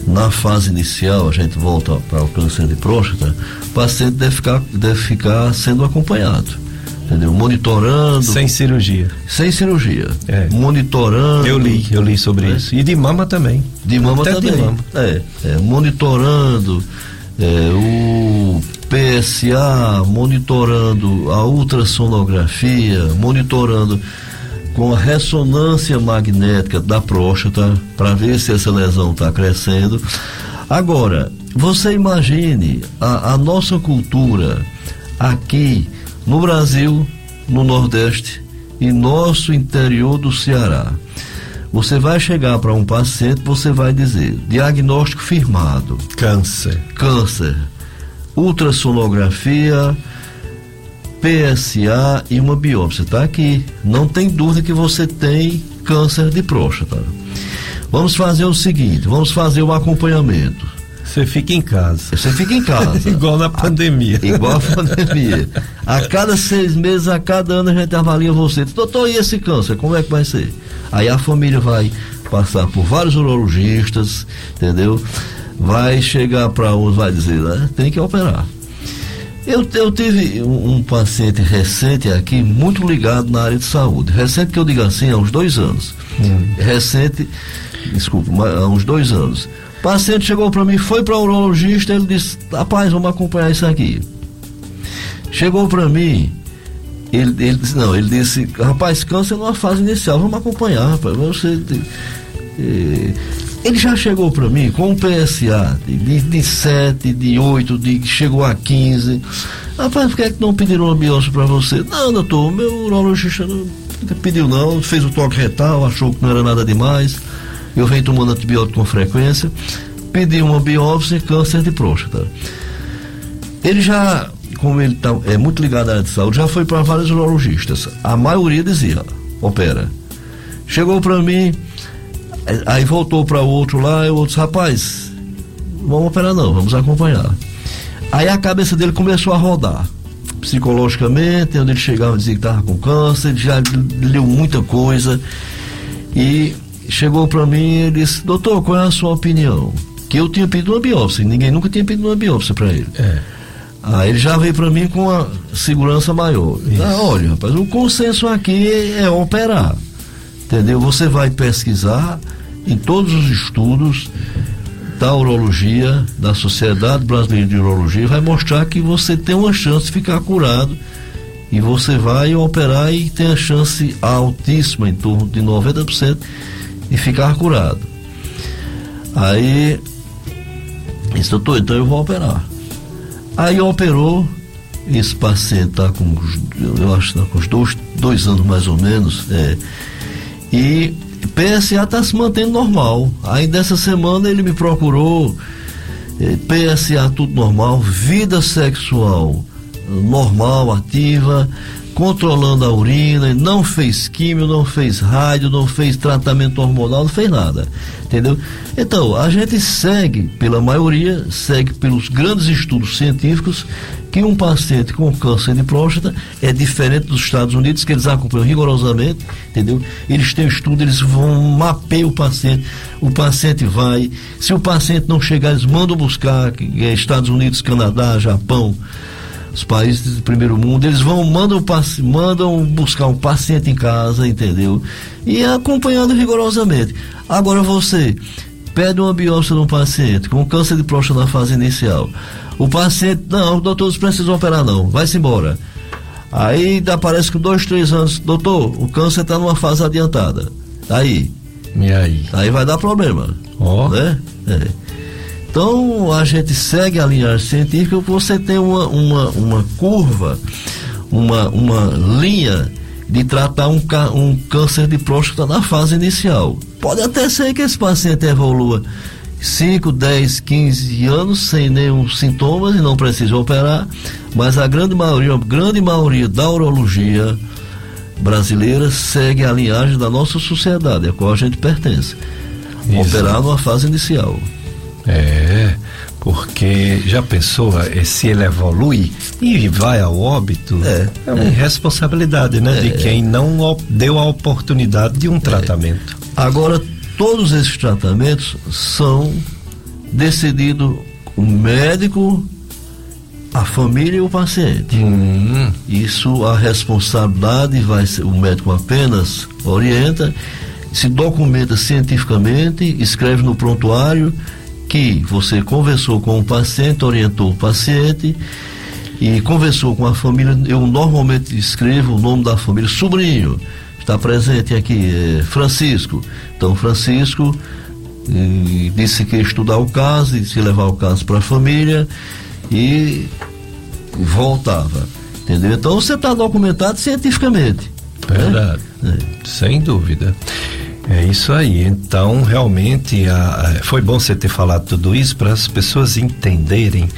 na fase inicial, a gente volta para o câncer de próstata, o paciente deve ficar, deve ficar sendo acompanhado. Entendeu? Monitorando. Sem cirurgia. Sem cirurgia. É. Monitorando. Eu li, eu li sobre é. isso. E de mama também. De mama Até também. De mama. É, é, monitorando é, o PSA, monitorando a ultrassonografia, monitorando com a ressonância magnética da próstata para ver se essa lesão está crescendo. Agora, você imagine a, a nossa cultura aqui no Brasil, no Nordeste e nosso interior do Ceará. Você vai chegar para um paciente, você vai dizer: diagnóstico firmado. Câncer. Câncer ultrassonografia, PSA e uma biópsia. Está aqui. Não tem dúvida que você tem câncer de próstata. Vamos fazer o seguinte: vamos fazer o acompanhamento. Você fica em casa. Você fica em casa. igual na pandemia. A, igual a pandemia. A cada seis meses, a cada ano a gente avalia você. Doutor, e esse câncer? Como é que vai ser? Aí a família vai passar por vários urologistas, entendeu? vai chegar para uns, vai dizer, né, tem que operar. Eu, eu tive um, um, paciente recente aqui, muito ligado na área de saúde. Recente que eu digo assim, há uns dois anos. Hum. Recente, desculpa, há uns dois anos. O paciente chegou para mim, foi para o urologista, ele disse, rapaz, vamos acompanhar isso aqui. Chegou para mim, ele, ele disse, não, ele disse, rapaz, câncer numa fase inicial, vamos acompanhar, rapaz. Você, eh, ele já chegou para mim com um PSA de, de 7, de 8, de, chegou a 15. Rapaz, por que, é que não pediram uma biópsia para você? Não, doutor, meu urologista não pediu não, fez o toque retal, achou que não era nada demais. Eu venho tomando antibiótico com frequência. Pedi uma biópsia câncer de próstata. Ele já, como ele tá, é muito ligado à área de saúde, já foi para vários urologistas. A maioria dizia, opera. Chegou para mim, Aí voltou para outro lá, e o outro, rapaz, vamos operar não, vamos acompanhar. Aí a cabeça dele começou a rodar. Psicologicamente, onde ele chegava dizia que estava com câncer, já leu muita coisa. E chegou para mim e disse, doutor, qual é a sua opinião? Que eu tinha pedido uma biópsia, ninguém nunca tinha pedido uma biópsia para ele. É. Aí ele já veio para mim com uma segurança maior. Ah, olha, rapaz, o consenso aqui é operar. Entendeu? Você vai pesquisar em todos os estudos da urologia, da Sociedade Brasileira de Urologia, vai mostrar que você tem uma chance de ficar curado e você vai operar e tem a chance altíssima, em torno de 90%, e ficar curado. Aí, disse, doutor, então eu vou operar. Aí operou, esse paciente está com, eu acho tá com dois, dois anos mais ou menos, é, e PSA está se mantendo normal. Aí dessa semana ele me procurou, é, PSA tudo normal, vida sexual normal, ativa, controlando a urina, não fez químio, não fez rádio, não fez tratamento hormonal, não fez nada. Entendeu? Então, a gente segue, pela maioria, segue pelos grandes estudos científicos, que um paciente com câncer de próstata é diferente dos Estados Unidos, que eles acompanham rigorosamente, entendeu? Eles têm estudo, eles vão mapear o paciente, o paciente vai, se o paciente não chegar, eles mandam buscar, é Estados Unidos, Canadá, Japão, os países do primeiro mundo, eles vão, mandam, mandam buscar um paciente em casa, entendeu? E acompanhando rigorosamente. Agora você pede uma biópsia de um paciente com câncer de próstata na fase inicial. O paciente, não, doutor, não precisa operar não, vai-se embora. Aí aparece com dois, três anos, doutor, o câncer está numa fase adiantada. Aí. E aí? Aí vai dar problema. Ó. Oh. Né? É. Então a gente segue a linhagem científica, você tem uma, uma, uma curva, uma, uma linha de tratar um, um câncer de próstata na fase inicial. Pode até ser que esse paciente evolua 5, 10, 15 anos sem nenhum sintomas e não precise operar, mas a grande maioria, a grande maioria da urologia brasileira segue a linhagem da nossa sociedade, a qual a gente pertence. Isso. Operar numa fase inicial. É, porque já pensou eh, se ele evolui e vai ao óbito? É, é uma é. irresponsabilidade, né? É, de quem não deu a oportunidade de um é. tratamento. Agora, todos esses tratamentos são decididos o médico, a família e o paciente. Hum. Isso, a responsabilidade vai ser, o médico apenas orienta, se documenta cientificamente, escreve no prontuário que você conversou com o paciente, orientou o paciente e conversou com a família. Eu normalmente escrevo o nome da família, sobrinho, está presente aqui, é Francisco. Então, Francisco disse que ia estudar o caso, e se levar o caso para a família e voltava. Entendeu? Então você está documentado cientificamente. Né? Verdade. Né? É. Sem dúvida. É isso aí. Então, realmente, a, a, foi bom você ter falado tudo isso para as pessoas entenderem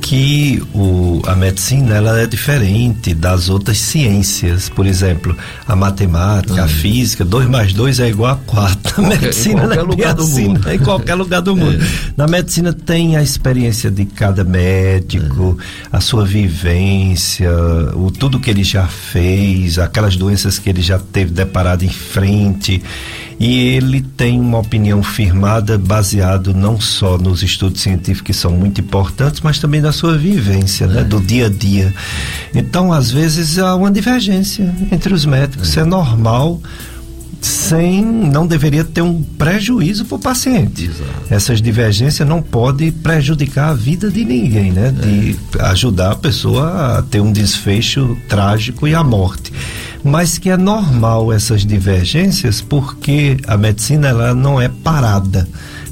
que o, a medicina ela é diferente das outras ciências. Por exemplo, a matemática, uhum. a física, 2 mais 2 é igual a 4. Na medicina em qualquer é lugar assim, do mundo. Em qualquer lugar do mundo. É. Na medicina tem a experiência de cada médico, é. a sua vivência, o tudo que ele já fez, aquelas doenças que ele já teve deparado em frente e ele tem uma opinião firmada baseado não só nos estudos científicos que são muito importantes, mas também na sua vivência, né, é. do dia a dia. Então, às vezes há uma divergência entre os médicos, é. isso é normal sem não deveria ter um prejuízo para o paciente. Exato. Essas divergências não podem prejudicar a vida de ninguém, né? De é. ajudar a pessoa a ter um desfecho trágico e a morte mas que é normal essas divergências porque a medicina ela não é parada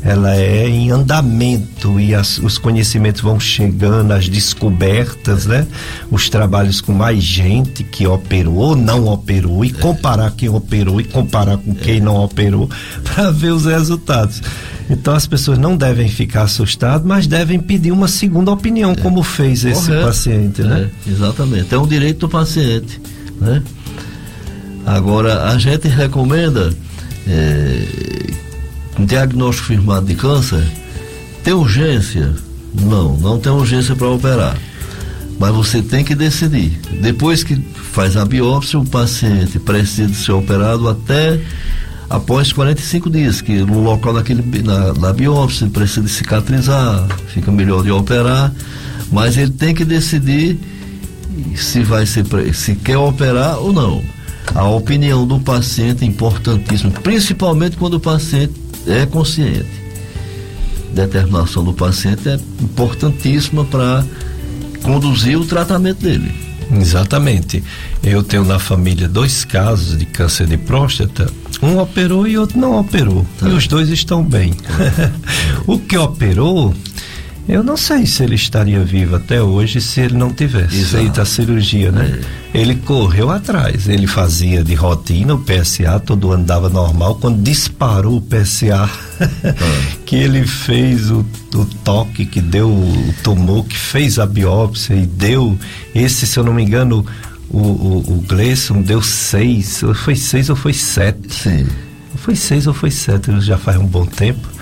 ela é em andamento e as, os conhecimentos vão chegando, as descobertas, né? Os trabalhos com mais gente que operou ou não operou e comparar quem operou e comparar com quem não operou para ver os resultados. Então as pessoas não devem ficar assustadas, mas devem pedir uma segunda opinião, é. como fez esse Correto. paciente, né? É, exatamente, é um direito do paciente, né? Agora, a gente recomenda é, diagnóstico firmado de câncer. Tem urgência? Não, não tem urgência para operar. Mas você tem que decidir. Depois que faz a biópsia, o paciente precisa ser operado até após 45 dias, que no local daquele, na, na biópsia precisa cicatrizar, fica melhor de operar, mas ele tem que decidir se vai ser se quer operar ou não. A opinião do paciente é importantíssima, principalmente quando o paciente é consciente. Determinação do paciente é importantíssima para conduzir o tratamento dele. Exatamente. Eu tenho na família dois casos de câncer de próstata. Um operou e outro não operou. Tá. E os dois estão bem. o que operou eu não sei se ele estaria vivo até hoje se ele não tivesse Exato. feito a cirurgia, né? É. Ele correu atrás, ele fazia de rotina o PSA, todo andava normal. Quando disparou o PSA, ah. que ele fez o, o, toque, que deu o tumor, que fez a biópsia e deu esse, se eu não me engano, o, o, o Gleison deu seis, foi seis ou foi sete? Sim. Foi seis ou foi sete, já faz um bom tempo.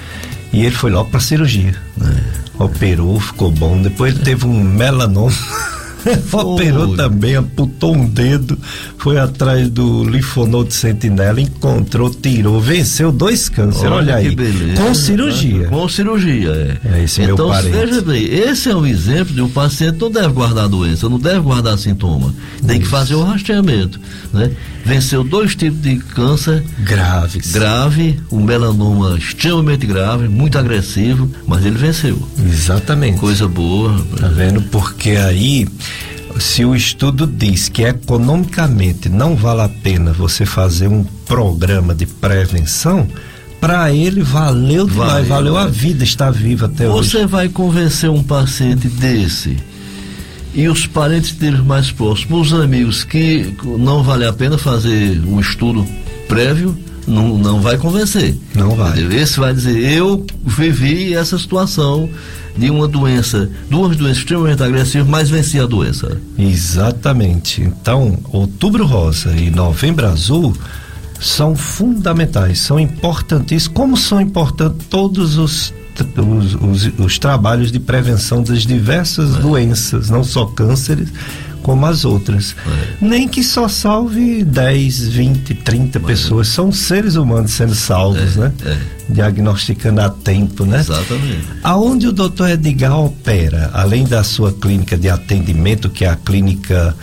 E ele foi logo para cirurgia. É operou, ficou bom. Depois ele teve um melanoma. operou também, amputou um dedo, foi atrás do linfonodo sentinela, encontrou, tirou, venceu dois cânceres, olha, olha aí. Beleza, com cirurgia. Com cirurgia, é. é esse então, meu veja bem, esse é um exemplo de um paciente não deve guardar doença, não deve guardar sintoma. Tem Isso. que fazer o rastreamento, né? venceu dois tipos de câncer graves. Grave, um melanoma extremamente grave, muito agressivo, mas ele venceu. Exatamente. Coisa boa. Tá vendo? Porque aí se o estudo diz que economicamente não vale a pena você fazer um programa de prevenção, para ele valeu demais, valeu, valeu a vida estar vivo até você hoje. Você vai convencer um paciente desse e os parentes deles mais próximos, os amigos, que não vale a pena fazer um estudo prévio, não, não vai convencer. Não vai. Esse vai dizer, eu vivi essa situação de uma doença, duas doenças extremamente agressivas, mas venci a doença. Exatamente. Então, outubro rosa e novembro azul são fundamentais, são importantíssimos, como são importantes todos os os, os, os trabalhos de prevenção das diversas é. doenças, não só cânceres, como as outras. É. Nem que só salve 10, 20, 30 pessoas. São seres humanos sendo salvos, é, né? É. Diagnosticando a tempo, né? Exatamente. Aonde o doutor Edgar opera, além da sua clínica de atendimento, que é a clínica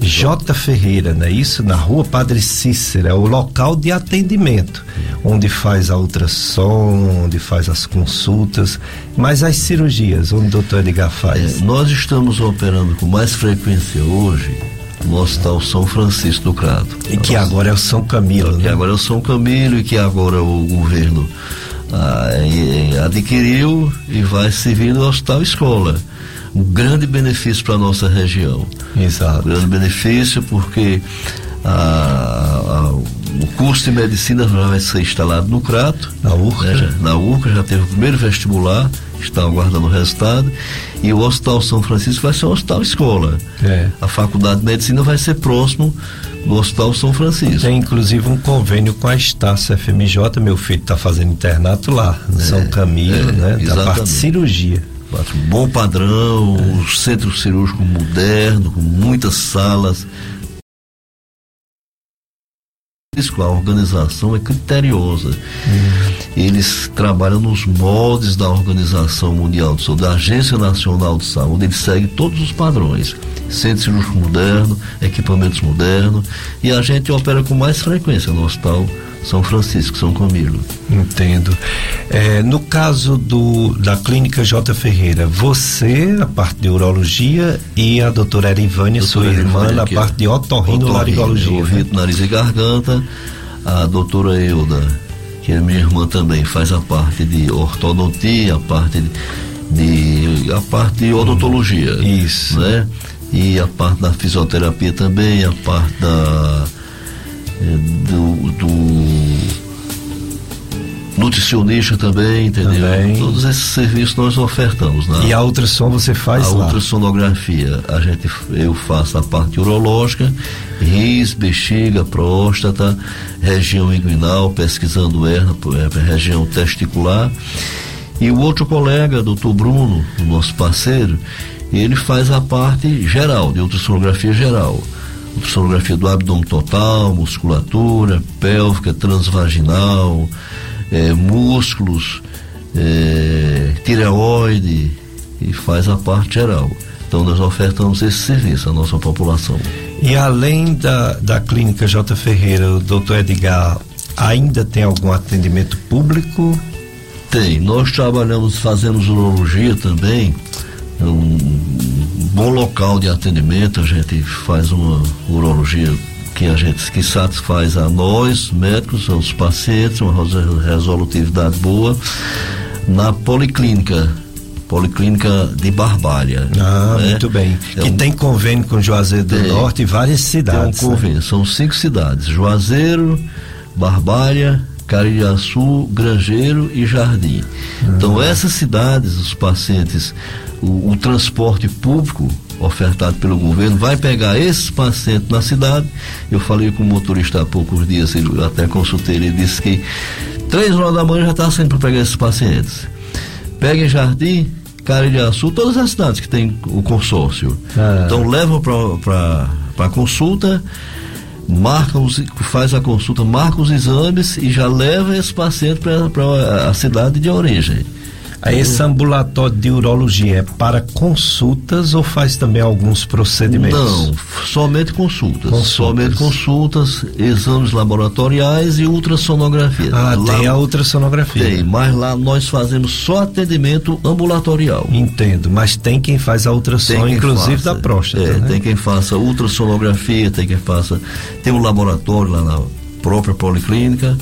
J. Ferreira, né? Isso na rua Padre Cícero, é o local de atendimento, onde faz a ultrassom, onde faz as consultas, mas as cirurgias, onde o doutor Edgar faz? É, nós estamos operando com mais frequência hoje no Hospital São Francisco do Crado. E que agora é o São Camilo, né? Que agora é o São Camilo e que agora o governo ah, adquiriu e vai servir no Hospital Escola um grande benefício para a nossa região. Exato. Um grande benefício porque a, a, o curso de medicina já vai ser instalado no Crato. Na URCA. Né, já, na URCA já teve o primeiro vestibular, está aguardando o resultado. E o Hospital São Francisco vai ser um hospital escola. É. A Faculdade de Medicina vai ser próximo do Hospital São Francisco. Tem inclusive um convênio com a Estácio FMJ, meu filho está fazendo internato lá, no é, São Camilo, é, né? Da parte de cirurgia bom padrão, um centro cirúrgico moderno, com muitas salas. A organização é criteriosa. Hum. Eles trabalham nos moldes da Organização Mundial de Saúde, da Agência Nacional de Saúde, eles seguem todos os padrões. Centro cirúrgico moderno, equipamentos modernos, e a gente opera com mais frequência no hospital são Francisco, São Camilo. Entendo. É, no caso do, da clínica J. Ferreira, você, a parte de urologia, e a doutora Erivânia, sua irmã, na parte de otorrinolaringologia. Ouvido, né? nariz e garganta. A doutora Euda, que é minha irmã também, faz a parte de ortodontia, a parte de, de a parte de odontologia. Isso. Né? E a parte da fisioterapia também, a parte da do, do nutricionista também, entendeu? Também. Todos esses serviços nós ofertamos. Né? E a ultrassom você faz a lá? A ultrassonografia, a gente, eu faço a parte urológica, ris, bexiga, próstata, região inguinal, pesquisando hernia, é, região testicular. E o outro colega, doutor Bruno, o nosso parceiro, ele faz a parte geral, de ultrassonografia geral sonografia do abdômen total, musculatura, pélvica, transvaginal, é, músculos, é, tireoide e faz a parte geral. Então nós ofertamos esse serviço à nossa população. E além da, da clínica J. Ferreira, o doutor Edgar ainda tem algum atendimento público? Tem. Nós trabalhamos, fazemos urologia também, um, bom local de atendimento, a gente faz uma urologia que a gente que satisfaz a nós, médicos, aos pacientes, uma resolutividade boa na policlínica Policlínica de Barbalha. Ah, né? muito bem. É que um, tem convênio com Juazeiro do tem, Norte e várias cidades. Tem um convênio, né? são cinco cidades: Juazeiro, Barbalha, Cariaçu, Grangeiro e Jardim. Uhum. Então, essas cidades, os pacientes, o, o, transporte público ofertado pelo governo vai pegar esses pacientes na cidade. Eu falei com o motorista há poucos dias, ele até consultei, ele disse que três horas da manhã já está saindo para pegar esses pacientes. Pega em Jardim, Cariaçu, todas as cidades que tem o consórcio. Ah. Então levam para consulta marca os, faz a consulta, marca os exames e já leva esse paciente para a cidade de origem. Esse ambulatório de urologia é para consultas ou faz também alguns procedimentos? Não, somente consultas. consultas. Somente consultas, exames laboratoriais e ultrassonografia. Ah, lá, tem a ultrassonografia. Tem, mas lá nós fazemos só atendimento ambulatorial. Entendo, mas tem quem faz a ultrassom, inclusive faça, da próstata. É, né? tem quem faça ultrassonografia, tem quem faça. Tem um laboratório lá na própria policlínica.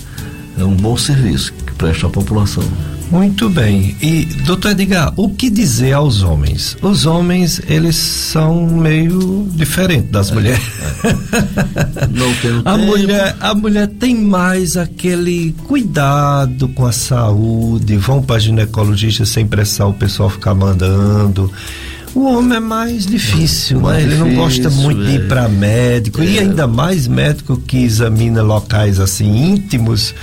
É um bom serviço que presta à população. Muito bem. E, doutor Edgar, o que dizer aos homens? Os homens, eles são meio diferentes das é, mulheres. É. Não tem a mulher A mulher tem mais aquele cuidado com a saúde, vão para ginecologista sem pressar o pessoal ficar mandando. O homem é mais difícil, mais né? Ele difícil, não gosta muito é. de ir é. para médico é. e ainda mais médico que examina locais assim íntimos.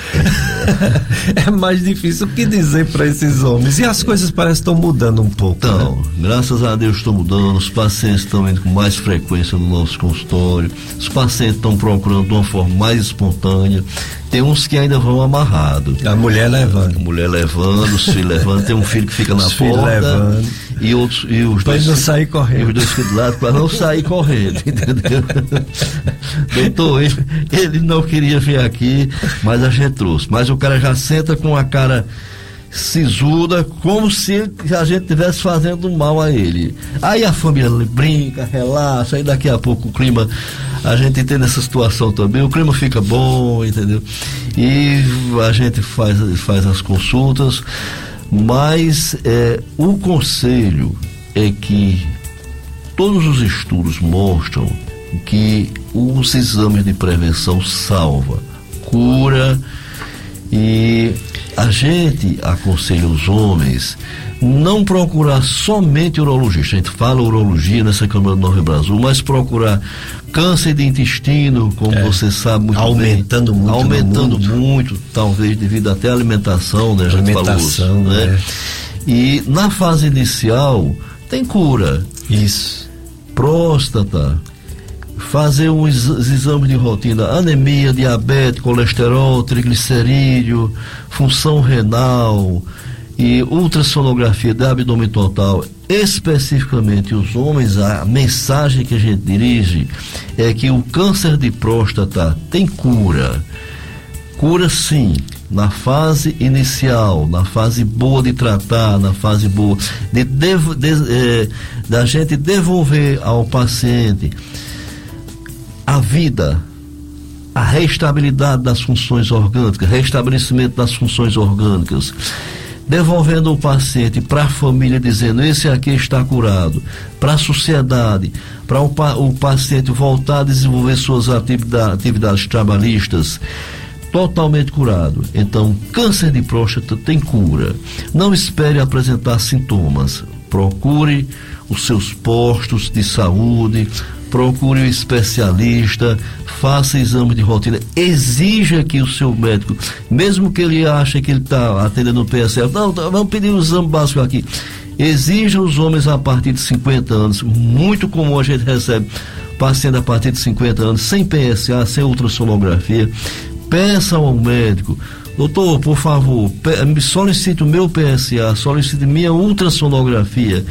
é mais difícil. O que dizer para esses homens? E as coisas parecem que estão mudando um pouco. Então, né? graças a Deus estão mudando. Os pacientes estão indo com mais frequência no nosso consultório. Os pacientes estão procurando de uma forma mais espontânea. Tem uns que ainda vão amarrado. A mulher levando. A mulher levando, os filhos levando. Tem um filho que fica na os porta. Levando. E, outros, e os pra dois. não sair correndo. E os dois ficam do lado para não sair correndo, entendeu? Doutor, ele, ele não queria vir aqui, mas a gente trouxe. Mas o cara já senta com a cara sisuda, como se a gente estivesse fazendo mal a ele. Aí a família brinca, relaxa, aí daqui a pouco o clima, a gente entende essa situação também, o clima fica bom, entendeu? E a gente faz, faz as consultas, mas é, o conselho é que todos os estudos mostram que os exames de prevenção salva, cura e a gente aconselha os homens não procurar somente urologista. A gente fala urologia nessa Câmara do Nova Brasil, mas procurar câncer de intestino, como é, você sabe muito aumentando bem, muito, aumentando muito, talvez devido até à alimentação, né? A gente alimentação, falou, né? É. E na fase inicial tem cura. Isso. Próstata, fazer um exame de rotina, anemia, diabetes, colesterol, triglicerídeo, função renal e ultrassonografia do abdômen total, especificamente os homens, a mensagem que a gente dirige é que o câncer de próstata tem cura. Cura sim, na fase inicial, na fase boa de tratar, na fase boa de, de, de eh, da gente devolver ao paciente a vida, a restabilidade das funções orgânicas, restabelecimento das funções orgânicas, devolvendo o paciente para a família, dizendo: esse aqui está curado, para a sociedade, para o, o, paciente voltar a desenvolver suas atividades, atividades trabalhistas totalmente curado. Então, câncer de próstata tem cura. Não espere apresentar sintomas. Procure os seus postos de saúde, procure um especialista, faça exame de rotina, exija que o seu médico, mesmo que ele ache que ele está atendendo o PSF, não, tá, vamos pedir um exame básico aqui. Exija os homens a partir de 50 anos, muito comum a gente recebe paciente a partir de 50 anos, sem PSA, sem ultrassonografia. Peça ao médico, doutor, por favor, solicite o meu PSA, solicite minha ultrassonografia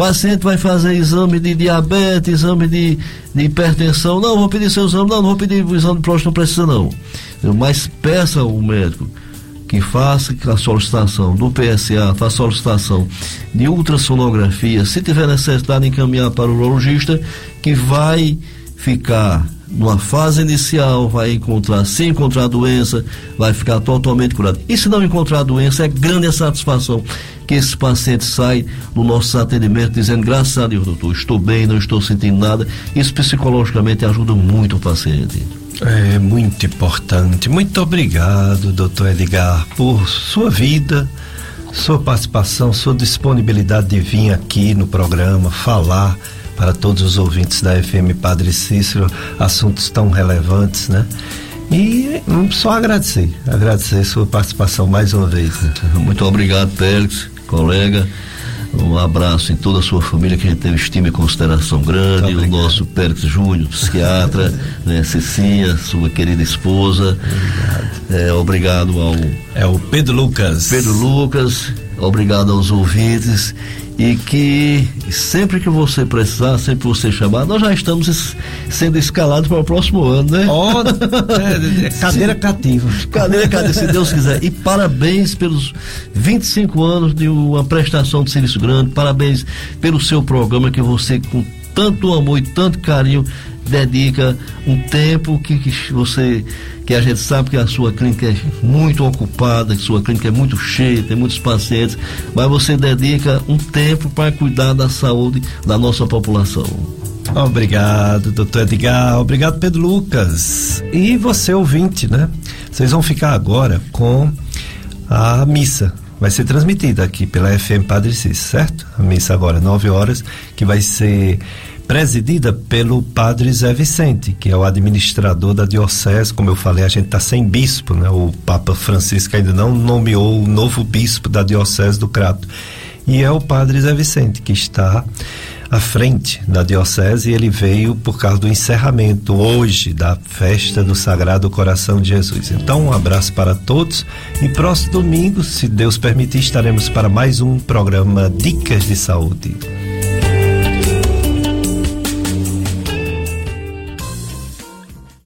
paciente vai fazer exame de diabetes, exame de, de hipertensão. Não, vou pedir seu exame, não, não vou pedir o exame de próstata, não precisa não. Mas peça ao médico que faça a solicitação do PSA, faça a solicitação de ultrassonografia, se tiver necessidade encaminhar para o urologista, que vai ficar numa fase inicial, vai encontrar, se encontrar doença, vai ficar totalmente curado. E se não encontrar doença, é grande a satisfação que esse paciente sai do nosso atendimento dizendo, graças a Deus, doutor, estou bem, não estou sentindo nada. Isso psicologicamente ajuda muito o paciente. É muito importante. Muito obrigado, doutor Edgar, por sua vida, sua participação, sua disponibilidade de vir aqui no programa falar para todos os ouvintes da FM Padre Cícero assuntos tão relevantes, né? E hum, só agradecer, agradecer sua participação mais uma vez. Muito obrigado, Félix, colega. Um abraço em toda a sua família, que a gente tem estima e consideração grande. O nosso Pérez Júnior, psiquiatra, né, Cecinha, sua querida esposa. Obrigado. É, obrigado ao. É o Pedro Lucas. Pedro Lucas, obrigado aos ouvintes e que sempre que você precisar, sempre que você chamar, nós já estamos sendo escalados para o próximo ano, né? Oh, é, cadeira cativa. Cadeira cativa, se Deus quiser. E parabéns pelos 25 anos de uma prestação de serviço grande, parabéns pelo seu programa que você com tanto amor e tanto carinho dedica um tempo que, que você que a gente sabe que a sua clínica é muito ocupada, que sua clínica é muito cheia, tem muitos pacientes, mas você dedica um tempo para cuidar da saúde da nossa população. Obrigado, doutor Edgar. Obrigado, Pedro Lucas. E você, ouvinte, né? Vocês vão ficar agora com a missa. Vai ser transmitida aqui pela FM Padre Cis, certo? A missa agora, 9 horas, que vai ser presidida pelo padre Zé Vicente, que é o administrador da diocese. Como eu falei, a gente está sem bispo, né? O Papa Francisco ainda não nomeou o novo bispo da diocese do Crato. E é o padre Zé Vicente que está à frente da diocese e ele veio por causa do encerramento hoje da festa do Sagrado Coração de Jesus. Então, um abraço para todos e próximo domingo, se Deus permitir, estaremos para mais um programa Dicas de Saúde.